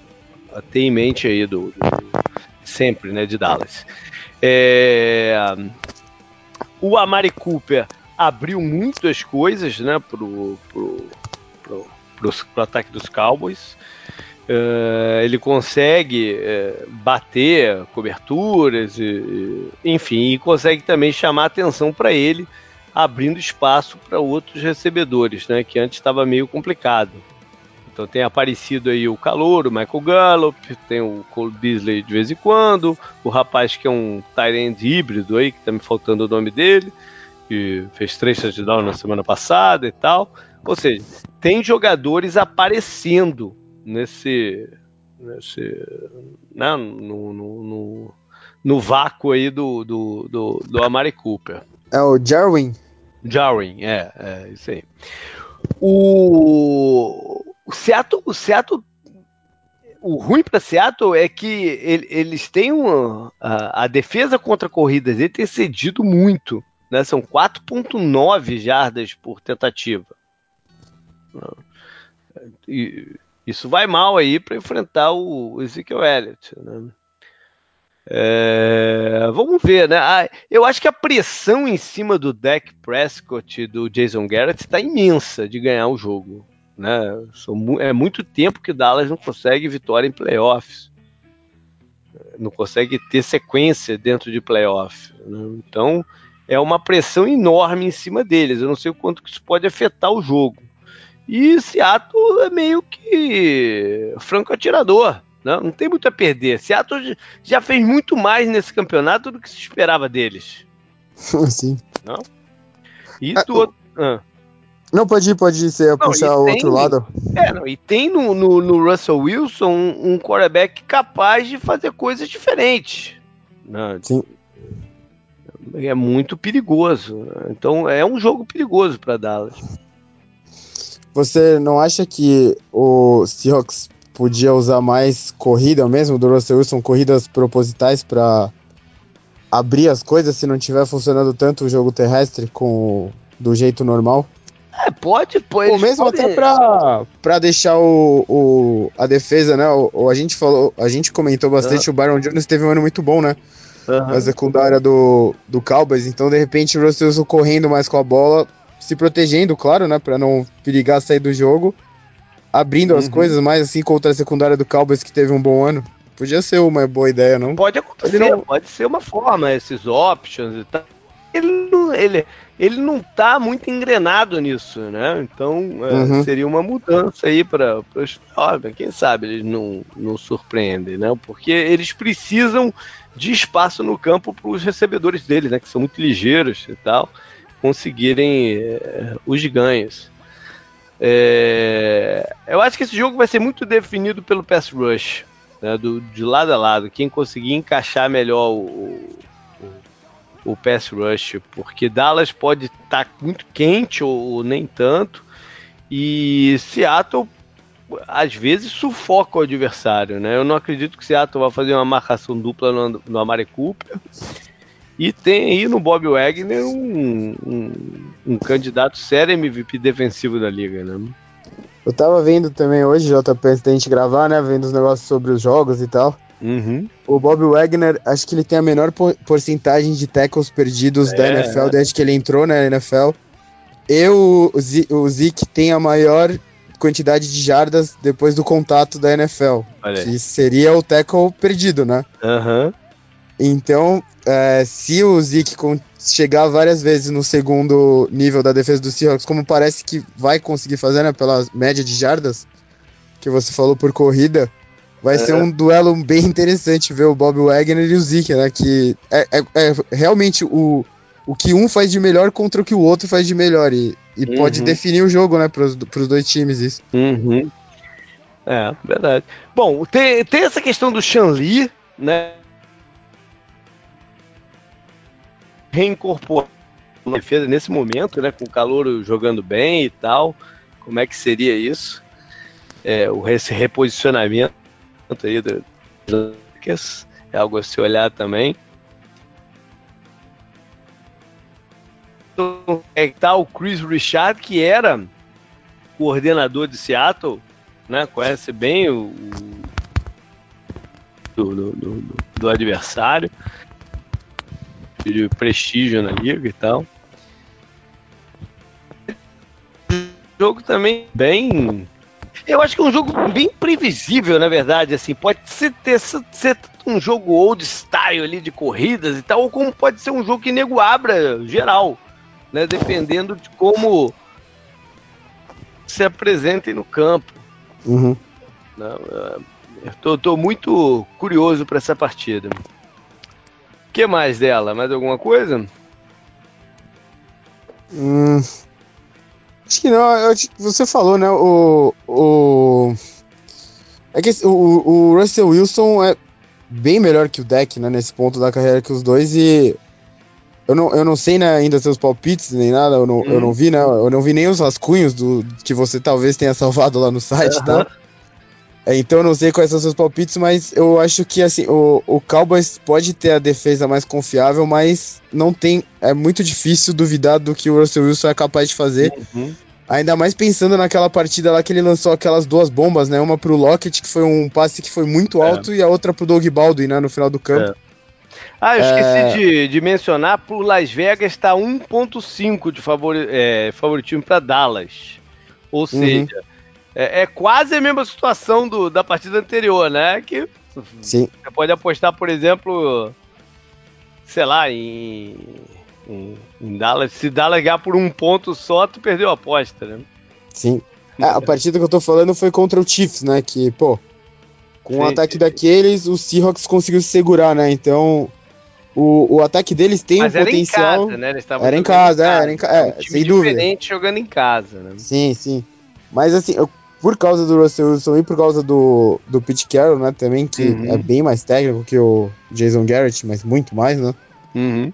a ter em mente aí do, do sempre, né, de Dallas. É, o Amari Cooper abriu muito as coisas, né, pro, pro, pro, pro, pro ataque dos Cowboys. Uh, ele consegue uh, bater coberturas, e, e, enfim, e consegue também chamar atenção para ele, abrindo espaço para outros recebedores, né, que antes estava meio complicado. Então tem aparecido aí o Calor, o Michael Gallup, tem o Cole Beasley de vez em quando, o rapaz que é um Tyrant híbrido aí, que tá me faltando o nome dele, que fez três touchdowns na semana passada e tal. Ou seja, tem jogadores aparecendo nesse. nesse né, no, no, no, no vácuo aí do, do, do, do Amari Cooper. É o Jarwin? Jarwin, é, é isso aí. O, o Seattle, o Seattle o ruim para Seattle é que ele, eles têm uma, a, a, defesa contra corridas ele tem cedido muito, né? São 4.9 jardas por tentativa. E isso vai mal aí para enfrentar o Ezekiel Elliott, né? É, vamos ver, né? Ah, eu acho que a pressão em cima do Dak Prescott e do Jason Garrett está imensa de ganhar o jogo. Né? É muito tempo que Dallas não consegue vitória em playoffs. Não consegue ter sequência dentro de playoffs. Né? Então é uma pressão enorme em cima deles. Eu não sei o quanto que isso pode afetar o jogo. E Seattle é meio que franco atirador. Não, não tem muito a perder. Seattle já fez muito mais nesse campeonato do que se esperava deles. Sim. Não? E ah, tu... Ah. Não, pode ir, pode ser não, puxar o outro lado. É, não, e tem no, no, no Russell Wilson um, um, quarterback capaz de fazer coisas diferentes. Não, Sim. É muito perigoso. Então é um jogo perigoso para Dallas. Você não acha que o Seahawks podia usar mais corrida mesmo do Russell Wilson, corridas propositais para abrir as coisas se não tiver funcionando tanto o jogo terrestre com do jeito normal? É, pode, pode. Ou mesmo pode... até pra, pra deixar o, o, a defesa, né? O, o, a gente falou, a gente comentou bastante, uhum. o Byron Jones teve um ano muito bom, né? Uhum. Na secundária do, do Cowboys, então de repente o Russell correndo mais com a bola, se protegendo, claro, né? Pra não perigar sair do jogo abrindo uhum. as coisas mais assim contra a secundária do Cowboys que teve um bom ano. Podia ser uma boa ideia, não? Pode acontecer, não... pode ser uma forma, esses options e tal. Ele não, ele, ele não tá muito engrenado nisso, né? Então é, uhum. seria uma mudança aí para os quem sabe eles não, não surpreendem, né? Porque eles precisam de espaço no campo para os recebedores deles, né? Que são muito ligeiros e tal, conseguirem é, os ganhos. É, eu acho que esse jogo vai ser muito definido pelo pass rush, né, do, de lado a lado. Quem conseguir encaixar melhor o, o, pass rush, porque Dallas pode estar tá muito quente ou, ou, nem tanto, e Seattle às vezes sufoca o adversário. Né? Eu não acredito que Seattle vai fazer uma marcação dupla no, no Amari Cooper. E tem aí no Bob Wagner um, um, um candidato sério MVP defensivo da liga, né? Eu tava vendo também hoje, JP, antes da gente gravar, né? Vendo os negócios sobre os jogos e tal. Uhum. O Bob Wagner, acho que ele tem a menor porcentagem de tackles perdidos é. da NFL desde que ele entrou na NFL. Eu, o Zeke tem a maior quantidade de jardas depois do contato da NFL. Que seria o tackle perdido, né? Uhum. Então, é, se o Zeke chegar várias vezes no segundo nível da defesa do Seahawks, como parece que vai conseguir fazer, né, pela média de jardas que você falou por corrida, vai é. ser um duelo bem interessante ver o Bob Wagner e o Zeke, né, que é, é, é, realmente o, o que um faz de melhor contra o que o outro faz de melhor, e, e uhum. pode definir o jogo, né, pros, pros dois times isso. Uhum. É, verdade. Bom, tem, tem essa questão do Shanli, né, reincorporar a defesa nesse momento, né? Com o calor jogando bem e tal. Como é que seria isso? É, o esse reposicionamento aí do, é algo a se olhar também. Então, é tá o Chris Richard, que era coordenador de Seattle, né? Conhece bem o, o do, do, do adversário de prestígio na liga e tal. jogo também bem. Eu acho que é um jogo bem previsível, na verdade. Assim, pode ser, ter, ser um jogo old style ali de corridas e tal, ou como pode ser um jogo que nego abra geral, né? Dependendo de como se apresentem no campo. Uhum. Não, eu tô, tô muito curioso para essa partida que mais dela? Mais alguma coisa? Hum, acho que não. Eu, você falou, né? O, o, é que o, o Russell Wilson é bem melhor que o Deck, né? Nesse ponto da carreira que os dois e eu não, eu não sei né, ainda seus palpites nem nada, eu não, hum. eu não vi, né? Eu não vi nem os rascunhos do que você talvez tenha salvado lá no site, tá? É, então eu não sei quais são os seus palpites, mas eu acho que assim, o, o Cowboys pode ter a defesa mais confiável, mas não tem. É muito difícil duvidar do que o Russell Wilson é capaz de fazer. Uhum. Ainda mais pensando naquela partida lá que ele lançou aquelas duas bombas, né? Uma pro Lockett, que foi um passe que foi muito é. alto, é. e a outra pro Doug Baldwin, né? No final do campo. Ah, eu esqueci é... de, de mencionar, por Las Vegas está 1.5 de favori, é, favoritismo para Dallas. Ou uhum. seja, uhum. É, é, quase a mesma situação do, da partida anterior, né? Que Sim. você pode apostar, por exemplo, sei lá, em, em, em Dallas. Se Dallas ganhar por um ponto só, tu perdeu a aposta, né? Sim. É, a partida que eu tô falando foi contra o Chiefs, né? Que, pô, com o ataque sim. daqueles, o Seahawks conseguiu se segurar, né? Então, o, o ataque deles tem Mas um era potencial. Em casa, né? Eles era em casa, em casa, é, era em casa, é, um sem dúvida. diferente jogando em casa, né? Sim, sim. Mas assim, eu, por causa do Russell Wilson e por causa do, do Pete Carroll, né, também, que uhum. é bem mais técnico que o Jason Garrett, mas muito mais, né? Uhum.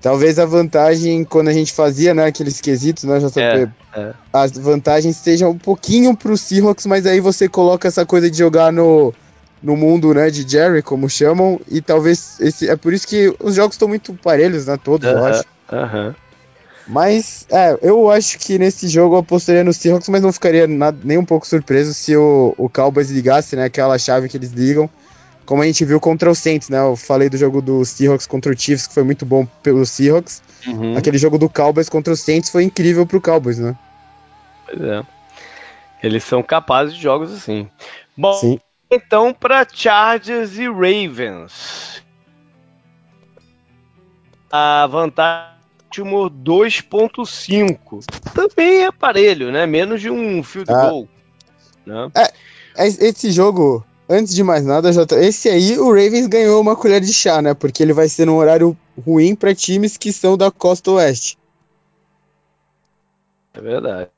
Talvez a vantagem, quando a gente fazia, né, aqueles quesitos, né, JP, é, é. as vantagens sejam um pouquinho pro Seahawks, mas aí você coloca essa coisa de jogar no, no mundo, né, de Jerry, como chamam, e talvez esse, é por isso que os jogos estão muito parelhos, né, todos, uh -huh, eu acho. Uh -huh. Mas, é, eu acho que nesse jogo eu apostaria no Seahawks, mas não ficaria nada, nem um pouco surpreso se o, o Cowboys ligasse, né, aquela chave que eles ligam, como a gente viu contra o Saints, né? Eu falei do jogo do Seahawks contra o Chiefs, que foi muito bom pelo Seahawks. Uhum. Aquele jogo do Cowboys contra o Saints foi incrível pro Cowboys, né? Pois é. Eles são capazes de jogos assim. Bom, Sim. então para Chargers e Ravens. A vantagem 2.5. Também é aparelho, né? Menos de um field ah. goal. Né? É, é esse jogo antes de mais nada, Jota, esse aí o Ravens ganhou uma colher de chá, né? Porque ele vai ser num horário ruim para times que são da costa oeste. É verdade.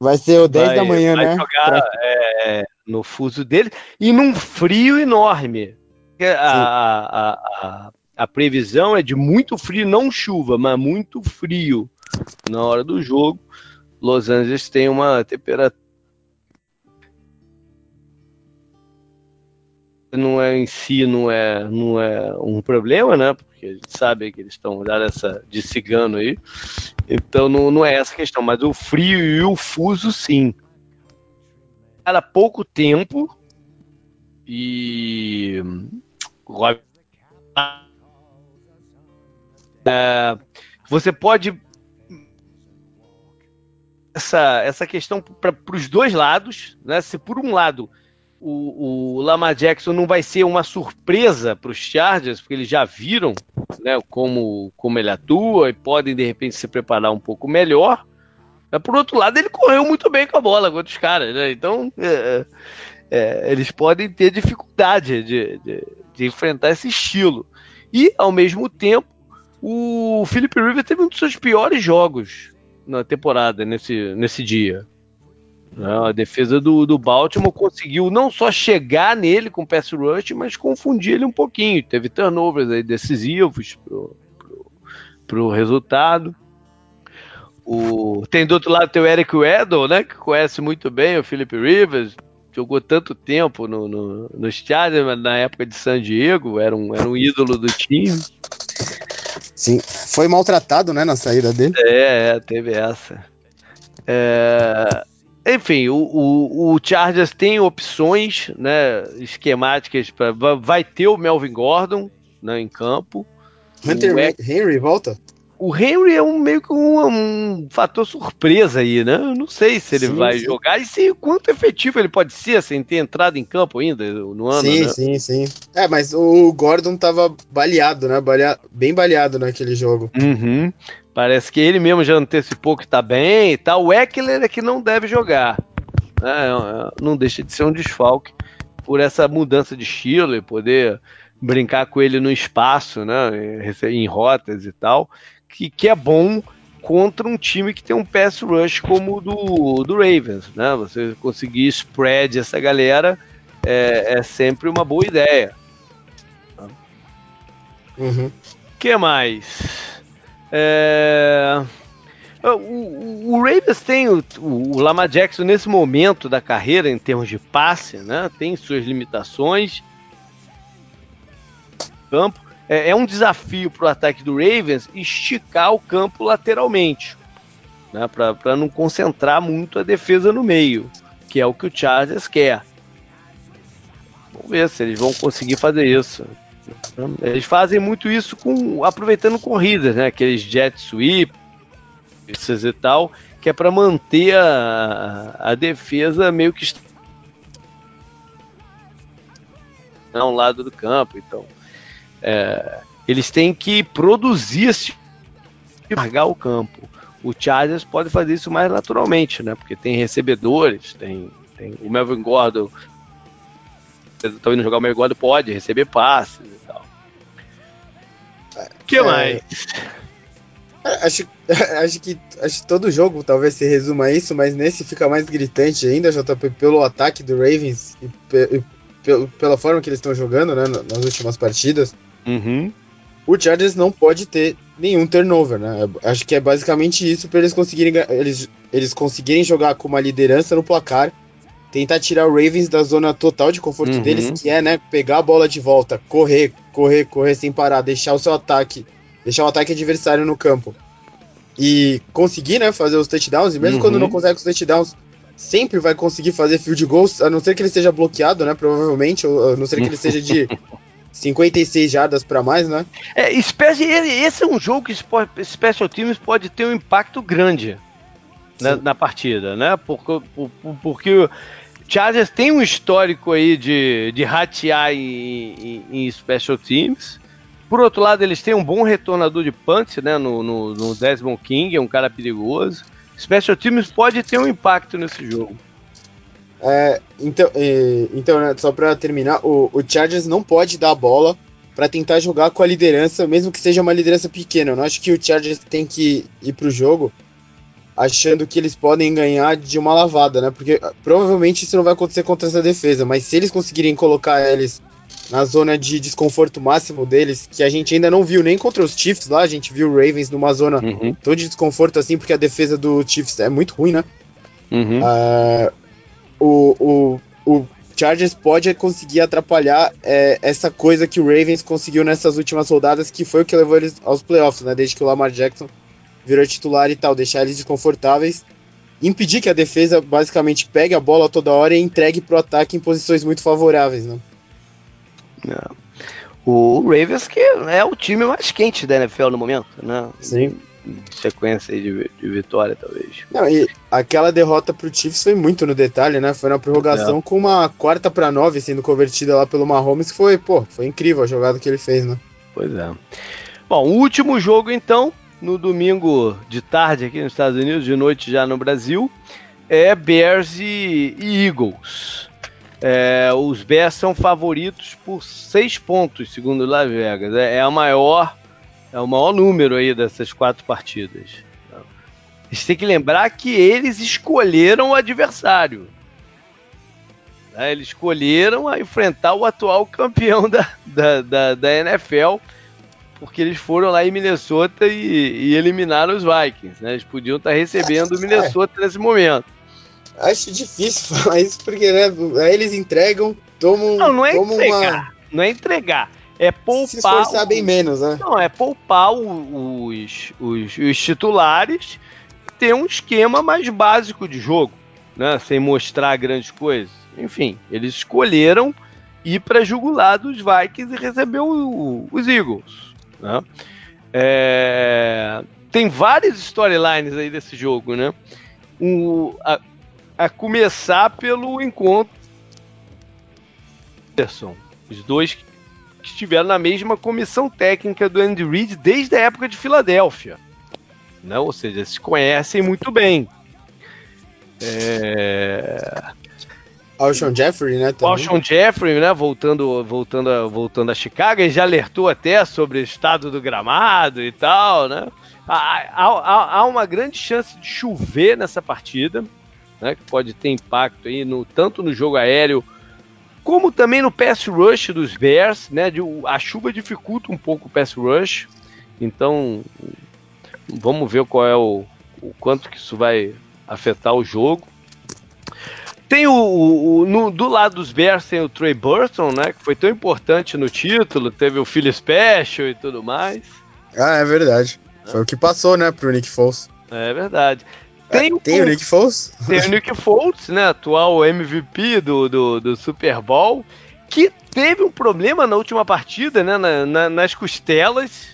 Vai ser o 10 vai, da manhã, vai né? jogar pra... é, no fuso dele e num frio enorme. A, a, a, a, previsão é de muito frio, não chuva, mas muito frio na hora do jogo. Los Angeles tem uma temperatura não é em si não é, não é um problema, né? Porque a gente sabe que eles estão dando essa de cigano aí. Então não, não é essa a questão, mas o frio e o fuso sim. Era pouco tempo e é, você pode essa, essa questão para os dois lados, né? Se por um lado o, o Lamar Jackson não vai ser uma surpresa para os Chargers, porque eles já viram né, como, como ele atua e podem de repente se preparar um pouco melhor. Mas, por outro lado, ele correu muito bem com a bola contra os caras, né? Então é, é, eles podem ter dificuldade de, de, de, enfrentar esse estilo. E, ao mesmo tempo, o Philip Rivers teve um dos seus piores jogos na temporada nesse, nesse dia. A defesa do, do Baltimore conseguiu não só chegar nele com pass rush, mas confundir ele um pouquinho. Teve turnovers aí decisivos pro, pro, pro resultado. O, tem do outro lado tem o Eric Weddle, né, que conhece muito bem o Philip Rivers, jogou tanto tempo no, no, no estádio, na época de San Diego, era um, era um ídolo do time. Sim, foi maltratado, né, na saída dele. É, é teve essa. É, enfim, o, o, o, Chargers tem opções né, esquemáticas. Pra, vai ter o Melvin Gordon né, em campo. Hunter o, Henry volta? O Henry é um, meio que um, um, fator surpresa aí, né? Eu não sei se ele sim, vai sim. jogar e se quanto efetivo ele pode ser sem ter entrado em campo ainda no ano. Sim, né? sim, sim. É, mas o Gordon tava baleado, né? Balea... Bem baleado naquele jogo. Uhum. Parece que ele mesmo já antecipou que tá bem e tal. O Eckler é que não deve jogar. É, não deixa de ser um desfalque por essa mudança de estilo e poder brincar com ele no espaço, né? Em rotas e tal. Que, que é bom contra um time que tem um pass rush como o do, do Ravens, né? Você conseguir spread essa galera é, é sempre uma boa ideia. Uhum. que mais? É... O, o, Ravens tem o, o Lamar Jackson nesse momento da carreira, em termos de passe, né? Tem suas limitações. Campo. É, é um desafio para o ataque do Ravens esticar o campo lateralmente, né? Para não concentrar muito a defesa no meio, que é o que o Chargers quer. Vamos ver se eles vão conseguir fazer isso. Eles fazem muito isso com aproveitando corridas, né? Aqueles jet sweep e tal, que é para manter a, a defesa meio que um lado do campo. Então, é, eles têm que produzir esse largar o campo. O Chargers pode fazer isso mais naturalmente, né? Porque tem recebedores, tem, tem o Melvin Gordon. Tá indo jogar o Melvin Gordon, pode receber passes e tal. O que é, mais? É, acho, acho, que, acho que todo jogo talvez se resuma a isso, mas nesse fica mais gritante ainda, JP, pelo ataque do Ravens e, e, e pela forma que eles estão jogando né, nas últimas partidas. Uhum o Chargers não pode ter nenhum turnover, né? Acho que é basicamente isso para eles conseguirem eles, eles conseguirem jogar com uma liderança no placar, tentar tirar o Ravens da zona total de conforto uhum. deles, que é, né, pegar a bola de volta, correr, correr, correr sem parar, deixar o seu ataque, deixar o ataque adversário no campo. E conseguir, né, fazer os touchdowns, e mesmo uhum. quando não consegue os touchdowns, sempre vai conseguir fazer field goals, a não ser que ele seja bloqueado, né, provavelmente, ou a não ser que ele seja de 56 jardas para mais, né? É, esse é um jogo que Special Teams pode ter um impacto grande na, na, partida, né? Porque, porque o Chargers tem um histórico aí de, de ratear em, em, em Special Teams. Por outro lado, eles têm um bom retornador de punch, né? No, no, no Desmond King, é um cara perigoso. Special Teams pode ter um impacto nesse jogo. É, então, é, então né, só para terminar, o, o, Chargers não pode dar a bola para tentar jogar com a liderança, mesmo que seja uma liderança pequena. Eu não acho que o Chargers tem que ir pro jogo achando que eles podem ganhar de uma lavada, né? Porque ah, provavelmente isso não vai acontecer contra essa defesa, mas se eles conseguirem colocar eles na zona de desconforto máximo deles, que a gente ainda não viu nem contra os Chiefs lá, a gente viu o Ravens numa zona uhum. tão de desconforto assim, porque a defesa do Chiefs é muito ruim, né? Uhum. Uh, o, o, o Chargers pode conseguir atrapalhar é, essa coisa que o Ravens conseguiu nessas últimas rodadas, que foi o que levou eles aos playoffs, né? Desde que o Lamar Jackson virou titular e tal, deixar eles desconfortáveis, impedir que a defesa basicamente pegue a bola toda hora e entregue pro ataque em posições muito favoráveis, né? É. O Ravens que é o time mais quente da NFL no momento, né? Sim sequência de, de vitória, talvez. Não, e aquela derrota pro Chiefs foi muito no detalhe, né? Foi na prorrogação é. com uma quarta para nove sendo convertida lá pelo Mahomes, que foi, pô, foi incrível a jogada que ele fez, né? Pois é. Bom, o último jogo então, no domingo de tarde aqui nos Estados Unidos, de noite já no Brasil, é Bears e, e Eagles. É, os Bears são favoritos por seis pontos, segundo Las Vegas. É, é a maior é o maior número aí dessas quatro partidas. A gente tem que lembrar que eles escolheram o adversário. Né? Eles escolheram a enfrentar o atual campeão da, da, da, da NFL, porque eles foram lá em Minnesota e, e eliminaram os Vikings. Né? Eles podiam estar recebendo o Minnesota é. nesse momento. Acho difícil falar isso, porque né, eles entregam, tomam, não, não é tomam entregar, uma... Não é entregar é poupar. Se esforçar bem menos, né? Não, é poupar os, os, os titulares, ter um esquema mais básico de jogo, né? Sem mostrar grandes coisas. Enfim, eles escolheram ir para jugular dos Vikings e receber o, os Eagles. Né? É, tem várias storylines aí desse jogo, né? O, a, a começar pelo encontro. Os dois que estiveram na mesma comissão técnica do Andy Reid desde a época de Filadélfia. Né? Ou seja, se conhecem muito bem. É... Alshon Jeffrey, né? Também. Alshon Jeffrey, né? Voltando, voltando, a, voltando a Chicago, ele já alertou até sobre o estado do gramado e tal, né? Há, há, há uma grande chance de chover nessa partida, né? Que pode ter impacto aí no, tanto no jogo aéreo como também no pass rush dos Bears, né? A chuva dificulta um pouco o pass rush. Então, vamos ver qual é o, o quanto que isso vai afetar o jogo. Tem o, o, no, do lado dos Bears tem o Trey Burton, né? Que foi tão importante no título, teve o Philly Special e tudo mais. Ah, é verdade. Foi o que passou, né, pro Nick Foles. É verdade. Tem, o, tem o Nick Foles? Tem o Nick Foles, né? Atual MVP do, do, do Super Bowl. que teve um problema na última partida, né, na, na, nas costelas,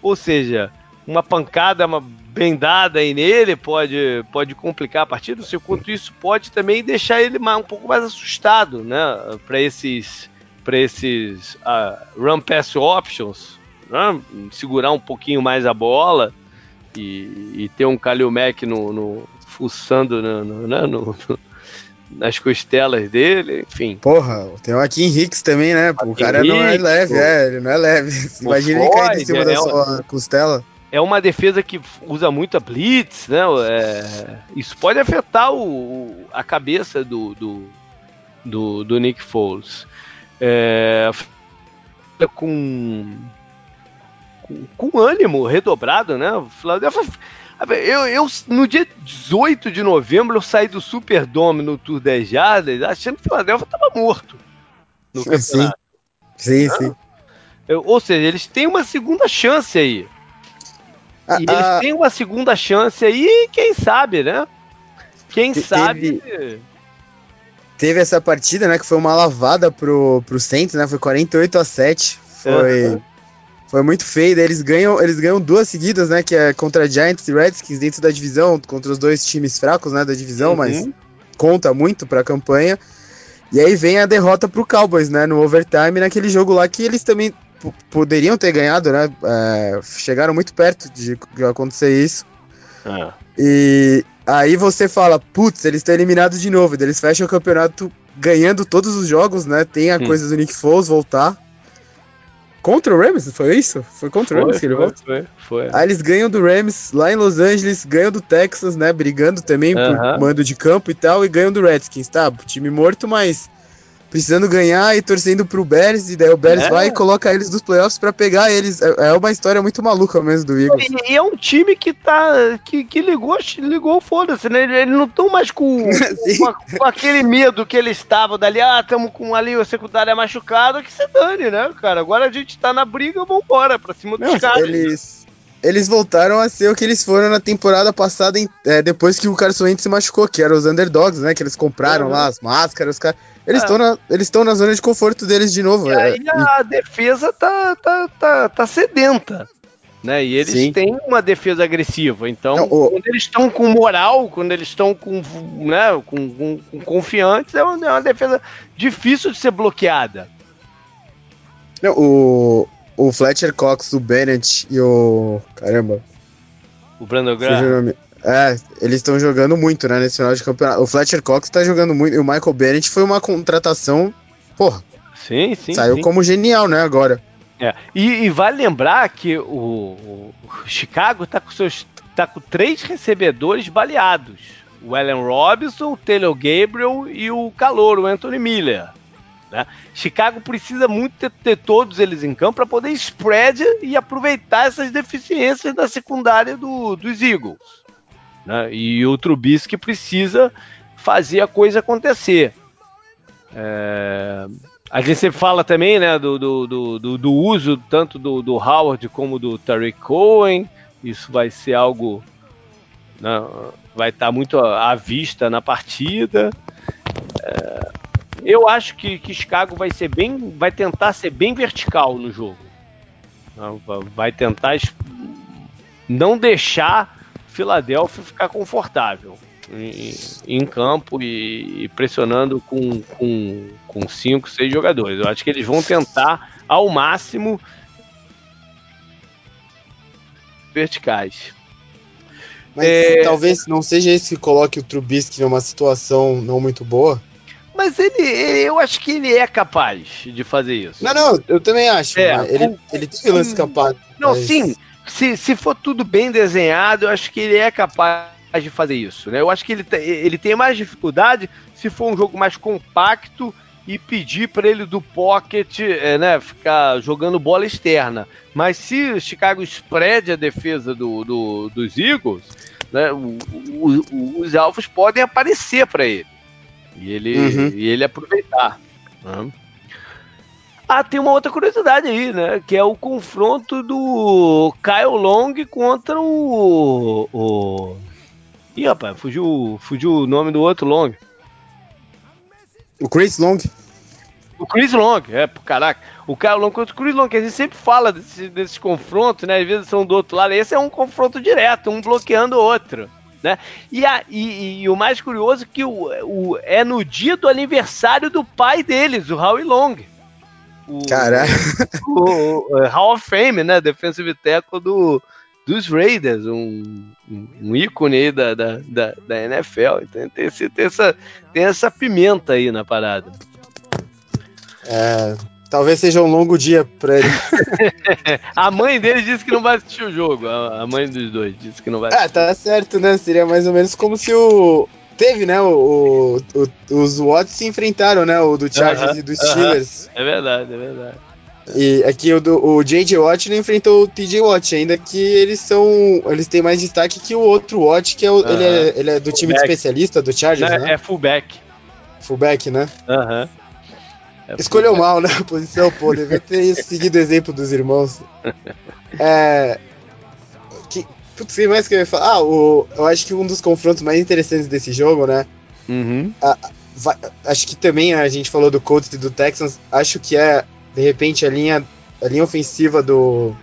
ou seja, uma pancada uma bem dada aí nele pode, pode complicar a partida, enquanto isso pode também deixar ele um pouco mais assustado, né, para esses para esses uh, run pass options, né, segurar um pouquinho mais a bola e, e ter um Kalil Mack no, no fuçando no, no, né, no, nas costelas dele, enfim. Porra, tem o Akin Hicks também, né? O cara não é leve, é, ele não é leve. Imagina ele cair em cima é, da sua costela. É uma defesa que usa muito a blitz, né? É, isso pode afetar o, a cabeça do, do, do, do Nick Foles. É, com, com, com ânimo redobrado, né? Eu, eu, no dia 18 de novembro, eu saí do Superdome no Tour 10 Jardas achando que o Philadelphia estava morto. No sim, sim, sim. Eu, ou seja, eles têm uma segunda chance aí. Ah, e eles ah, têm uma segunda chance aí, quem sabe, né? Quem teve, sabe. Teve essa partida, né? Que foi uma lavada pro, pro Saints, né? Foi 48 a 7. Foi. Uhum. Foi muito feio, daí eles ganham, eles ganham duas seguidas, né? Que é contra Giants e Redskins dentro da divisão, contra os dois times fracos, né, da divisão, uhum. mas conta muito pra campanha. E aí vem a derrota pro Cowboys, né, no overtime, naquele jogo lá que eles também poderiam ter ganhado, né? É, chegaram muito perto de, de acontecer isso. Ah. E aí você fala, putz, eles estão eliminados de novo. Eles fecham o campeonato ganhando todos os jogos, né? Tem a hum. coisa do Nick Foles voltar. Contra o Rams? Foi isso? Foi contra foi, o Rams que ele foi, foi, foi. Aí eles ganham do Rams lá em Los Angeles, ganham do Texas, né? Brigando também uh -huh. por mando de campo e tal, e ganham do Redskins, tá? Time morto, mas precisando ganhar e torcendo pro Bears, e daí o Bears é. vai e coloca eles dos playoffs para pegar eles. É, é uma história muito maluca mesmo do Eagles. E, e é um time que tá. que, que ligou, ligou foda-se, né? Eles não estão mais com, com, com, aquele medo que eles estavam dali, ah, estamos com ali o secundário machucado, que se dane, né, cara? Agora a gente tá na briga, vambora, pra cima dos caras. Eles eles voltaram a ser o que eles foram na temporada passada, em, é, depois que o Carson Wentz se machucou, que eram os underdogs, né? Que eles compraram uhum. lá as máscaras, os caras. Eles estão é. na, na zona de conforto deles de novo. E é, aí a defesa tá, tá, tá, tá sedenta. Né? E eles Sim. têm uma defesa agressiva. Então, Não, o... quando eles estão com moral, quando eles estão com, né, com, com, com confiantes, é uma, é uma defesa difícil de ser bloqueada. Não, o, o Fletcher Cox, o Bennett e o. Caramba. O Brandon Graham. É, eles estão jogando muito, né, nesse final de campeonato. O Fletcher Cox tá jogando muito. E o Michael Bennett foi uma contratação. Porra. Sim, sim. Saiu sim. como genial, né, agora. É. E, e vale lembrar que o, o, Chicago tá com seus. tá com três recebedores baleados. O Allen Robinson, o Taylor Gabriel e o calor, o Anthony Miller. Né? Chicago precisa muito ter, ter, todos eles em campo para poder spread e aproveitar essas deficiências da secundária do, dos Eagles. Né? E o Trubisky precisa fazer a coisa acontecer. É... A gente sempre fala também né, do, do, do, do uso tanto do, do, Howard como do Tariq Cohen. Isso vai ser algo. Né, vai estar muito à vista na partida. É... Eu acho que, que Chicago vai ser bem. vai tentar ser bem vertical no jogo. Vai tentar não deixar Filadélfia ficar confortável em, em campo e, e, pressionando com, com, com cinco, seis jogadores. Eu acho que eles vão tentar ao máximo verticais. Mas é... talvez não seja esse que coloque o Trubisky numa situação não muito boa. Mas ele, eu acho que ele é capaz de fazer isso. Não, não, eu também acho. É, ele, com, ele tem lance capaz. Não, mas... sim, se, se for tudo bem desenhado, eu acho que ele é capaz de fazer isso. Né? Eu acho que ele, ele tem mais dificuldade se for um jogo mais compacto e pedir para ele do pocket, é, né, ficar jogando bola externa. Mas se o Chicago spread a defesa do, do dos Eagles, né, o, o, os alvos podem aparecer para ele e ele, uhum. e ele aproveitar. Né? Ah, tem uma outra curiosidade aí, né? Que é o confronto do Kyle Long contra o. o... Ih, rapaz, fugiu, fugiu o nome do outro Long. O Chris Long. O Chris Long, é, caraca. O cara Long contra o Chris Long, que a gente sempre fala desses, desses confrontos, né? Às vezes são do outro lado. Esse é um confronto direto, um bloqueando o outro. Né? E, a, e, e, o mais curioso é que o, o, é no dia do aniversário do pai deles, o Howie Long. Caralho. O, o, Hall of Fame, né? Defensive tackle do, dos Raiders, um, um ícone aí da, da, da, da NFL. Então tem, tem, tem, essa, tem essa pimenta aí na parada. É, talvez seja um longo dia pra ele. a mãe dele disse que não vai assistir o jogo. A, mãe dos dois disse que não vai assistir. Ah, tá certo, né? Seria mais ou menos como se o. Teve, né? O, o os Watts se enfrentaram, né? O do Chargers uh -huh, e dos Steelers. Uh -huh. É verdade, é verdade. E aqui o, do, o J.J. Watt não enfrentou o T.J. Watt, ainda que eles são. Eles têm mais destaque que o outro Watt, que é o, uh -huh. ele, é, ele é do time de especialista do Chargers, não, né? É fullback. Fullback, né? Aham. É Escolheu mal, né? A posição, pô, devia ter seguido o exemplo dos irmãos. É. Que, putz, que mais que eu ia falar? Ah, o, eu acho que um dos confrontos mais interessantes desse jogo, né? Uhum. A, acho que também a gente falou do Colts e do Texans. Acho que é, de repente, a linha, a linha ofensiva do.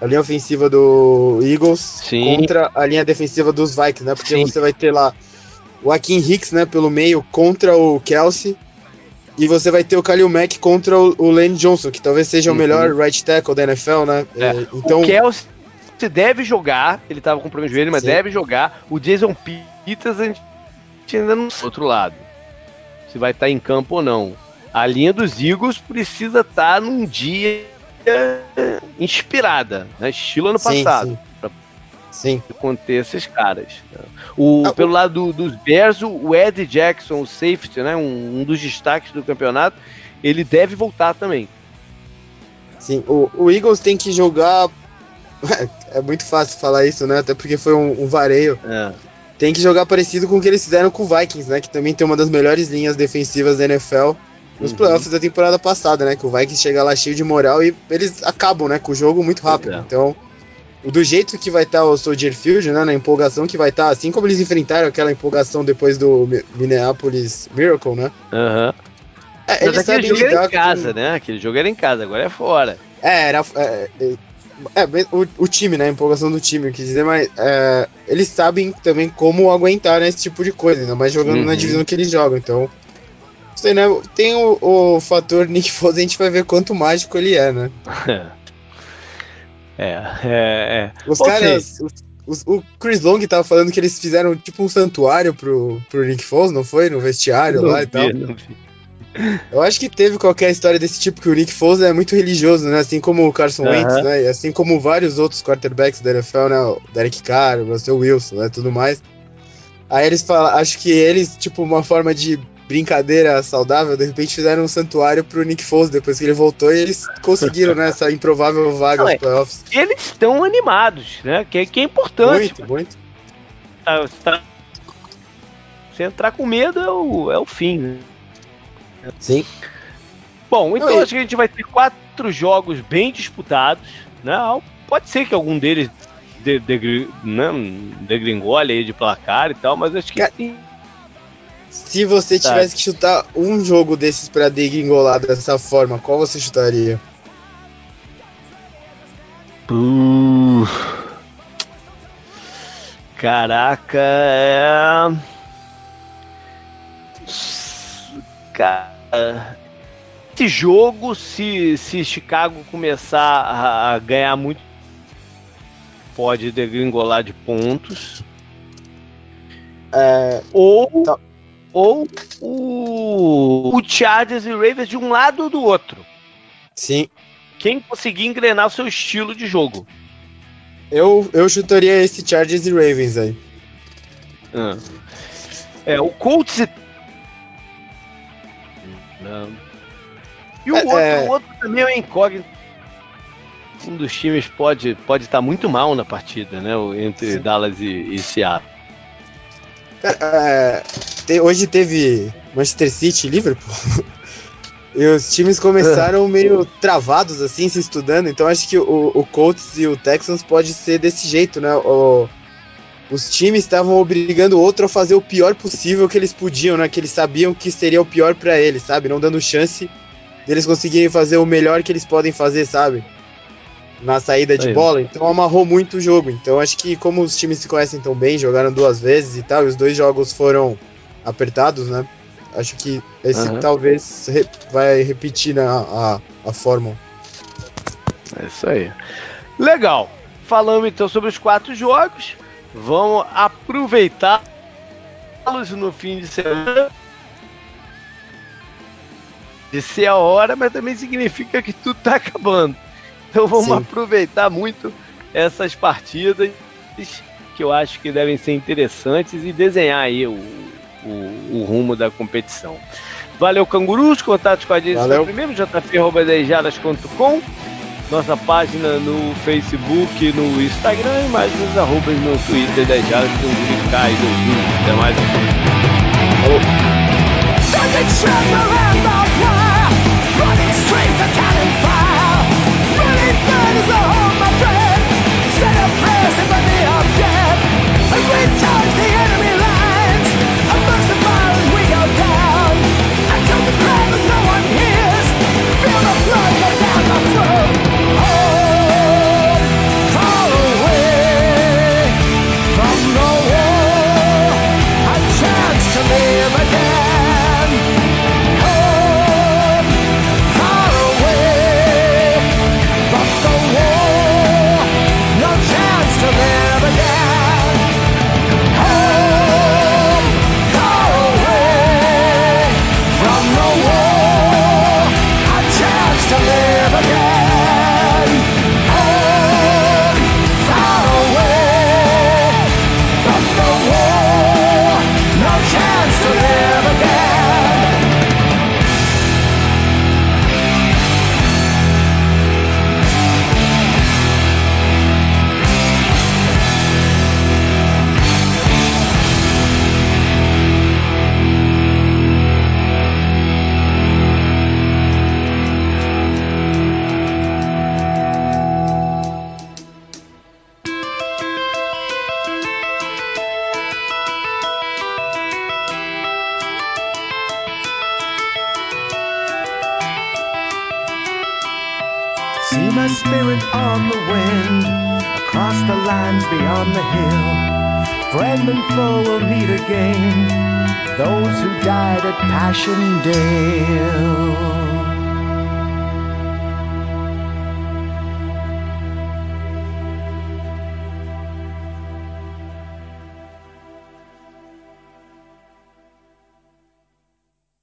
A linha ofensiva do Eagles Sim. contra a linha defensiva dos Vikings, né? Porque Sim. você vai ter lá o Akin Hicks, né, pelo meio contra o Kelsey. E você vai ter o Kalil Mack contra o, o Lane Johnson, que talvez seja Uhum. o melhor right tackle da NFL, né? É. Então, O Kelsey deve jogar, ele tava com problema de joelho, mas Sim. deve jogar. O Jason Peters a gente ainda não sabe outro lado. Se vai estar em campo ou não. A linha dos Eagles precisa estar num dia inspirada, né? Estilo ano Sim, passado. sim. Sim. conter esses caras. né? O, Ah, pelo o- lado do- dos Bears, o Ed Jackson, o safety, né? Um, um dos destaques do campeonato, ele deve voltar também. Sim, o, o Eagles tem que jogar. É muito fácil falar isso, né? Até porque foi um, um vareio. É. Tem que jogar parecido com o que eles fizeram com o Vikings, né? Que também tem uma das melhores linhas defensivas da NFL nos Uhum. playoffs da temporada passada, né? Que o Vikings chega lá cheio de moral e eles acabam, né? Com o jogo muito rápido. É. Então, do jeito que vai estar o Soldier Field, né? Na empolgação que vai estar, assim como eles enfrentaram aquela empolgação depois do Mi- Minneapolis Miracle, né? Aham. É, Mas aquele jogo era em casa, com... né? Aquele jogo era em casa, agora é fora. É, era. É, é, é, o, o time, né? A empolgação do time, eu quis dizer, mas é, eles sabem também como aguentar né, esse tipo de coisa, ainda mais jogando na Uhum. divisão que eles jogam, então. Não sei, né? Tem o, o fator Nick Foles, a gente vai ver quanto mágico ele é, né? É, é, é. Os Ou caras. os- o Chris Long tava falando que eles fizeram tipo um santuário pro, pro Nick Foles, não foi? No vestiário Não lá e vi, tal. não vi. Eu acho que teve qualquer história desse tipo, que o Nick Foles é muito religioso, né? Assim como o Carson Aham. Wentz, né? E assim como vários outros quarterbacks da NFL, né? O Derek Carr, o Russell Wilson, né? Tudo mais. Aí eles falam, acho que eles, tipo, uma forma de brincadeira saudável, de repente fizeram um santuário pro Nick Foles depois que ele voltou e eles conseguiram, né? Essa improvável vaga Não, é. playoffs. Eles estão animados, né? Que, que é importante. Muito, muito. Tá- tá- Se entrar com medo é o, é o fim, né? Sim. Bom, então Não, e- acho que a gente vai ter quatro jogos bem disputados, né? Pode ser que algum deles de, de, né, degringole aí de placar e tal, mas acho que Cara, sim. Se você Tá. tivesse que chutar um jogo desses pra degringolar dessa forma, qual você chutaria? Puh. Caraca, é. Cara, esse jogo, se, se Chicago começar a, a ganhar muito, pode degringolar de pontos. É, Ou, Tá. Ou o, o Chargers e Ravens de um lado ou do outro. sim. Quem conseguir engrenar o seu estilo de jogo. Eu, eu chutaria esse Chargers e Ravens aí. É, o Colts e. Não. E o É, outro, é. o outro também é um incógnito. Um dos times pode estar pode tá muito mal na partida, né? Entre Sim. Dallas e, e Seattle. Cara, é, te- hoje teve Manchester City e Liverpool. e os times começaram meio travados, assim, se estudando. Então acho que o, o Colts e o Texans pode ser desse jeito, né? O- os times estavam obrigando o outro a fazer o pior possível que eles podiam, né? Que eles sabiam que seria o pior pra eles, sabe? Não dando chance deles conseguirem fazer o melhor que eles podem fazer, sabe? Na saída de bola, então amarrou muito o jogo. Então acho que como os times se conhecem tão bem, jogaram duas vezes e tal, e os dois jogos foram apertados, né? Acho que esse uhum. talvez re vai repetir né, a, a fórmula. É isso aí. Legal. Falamos então sobre os quatro jogos. Vamos aproveitá-los no fim de semana de ser a hora, mas também significa que tudo está acabando. Então vamos Sim. aproveitar muito essas partidas que eu acho que devem ser interessantes e desenhar aí o, o, o rumo da competição. Valeu, cangurus, contatos com a gente Valeu. primeiro, jp.com, nossa página no Facebook, no Instagram e mais nos arrobas no Twitter das Jadas com 2000. Até mais. Falou.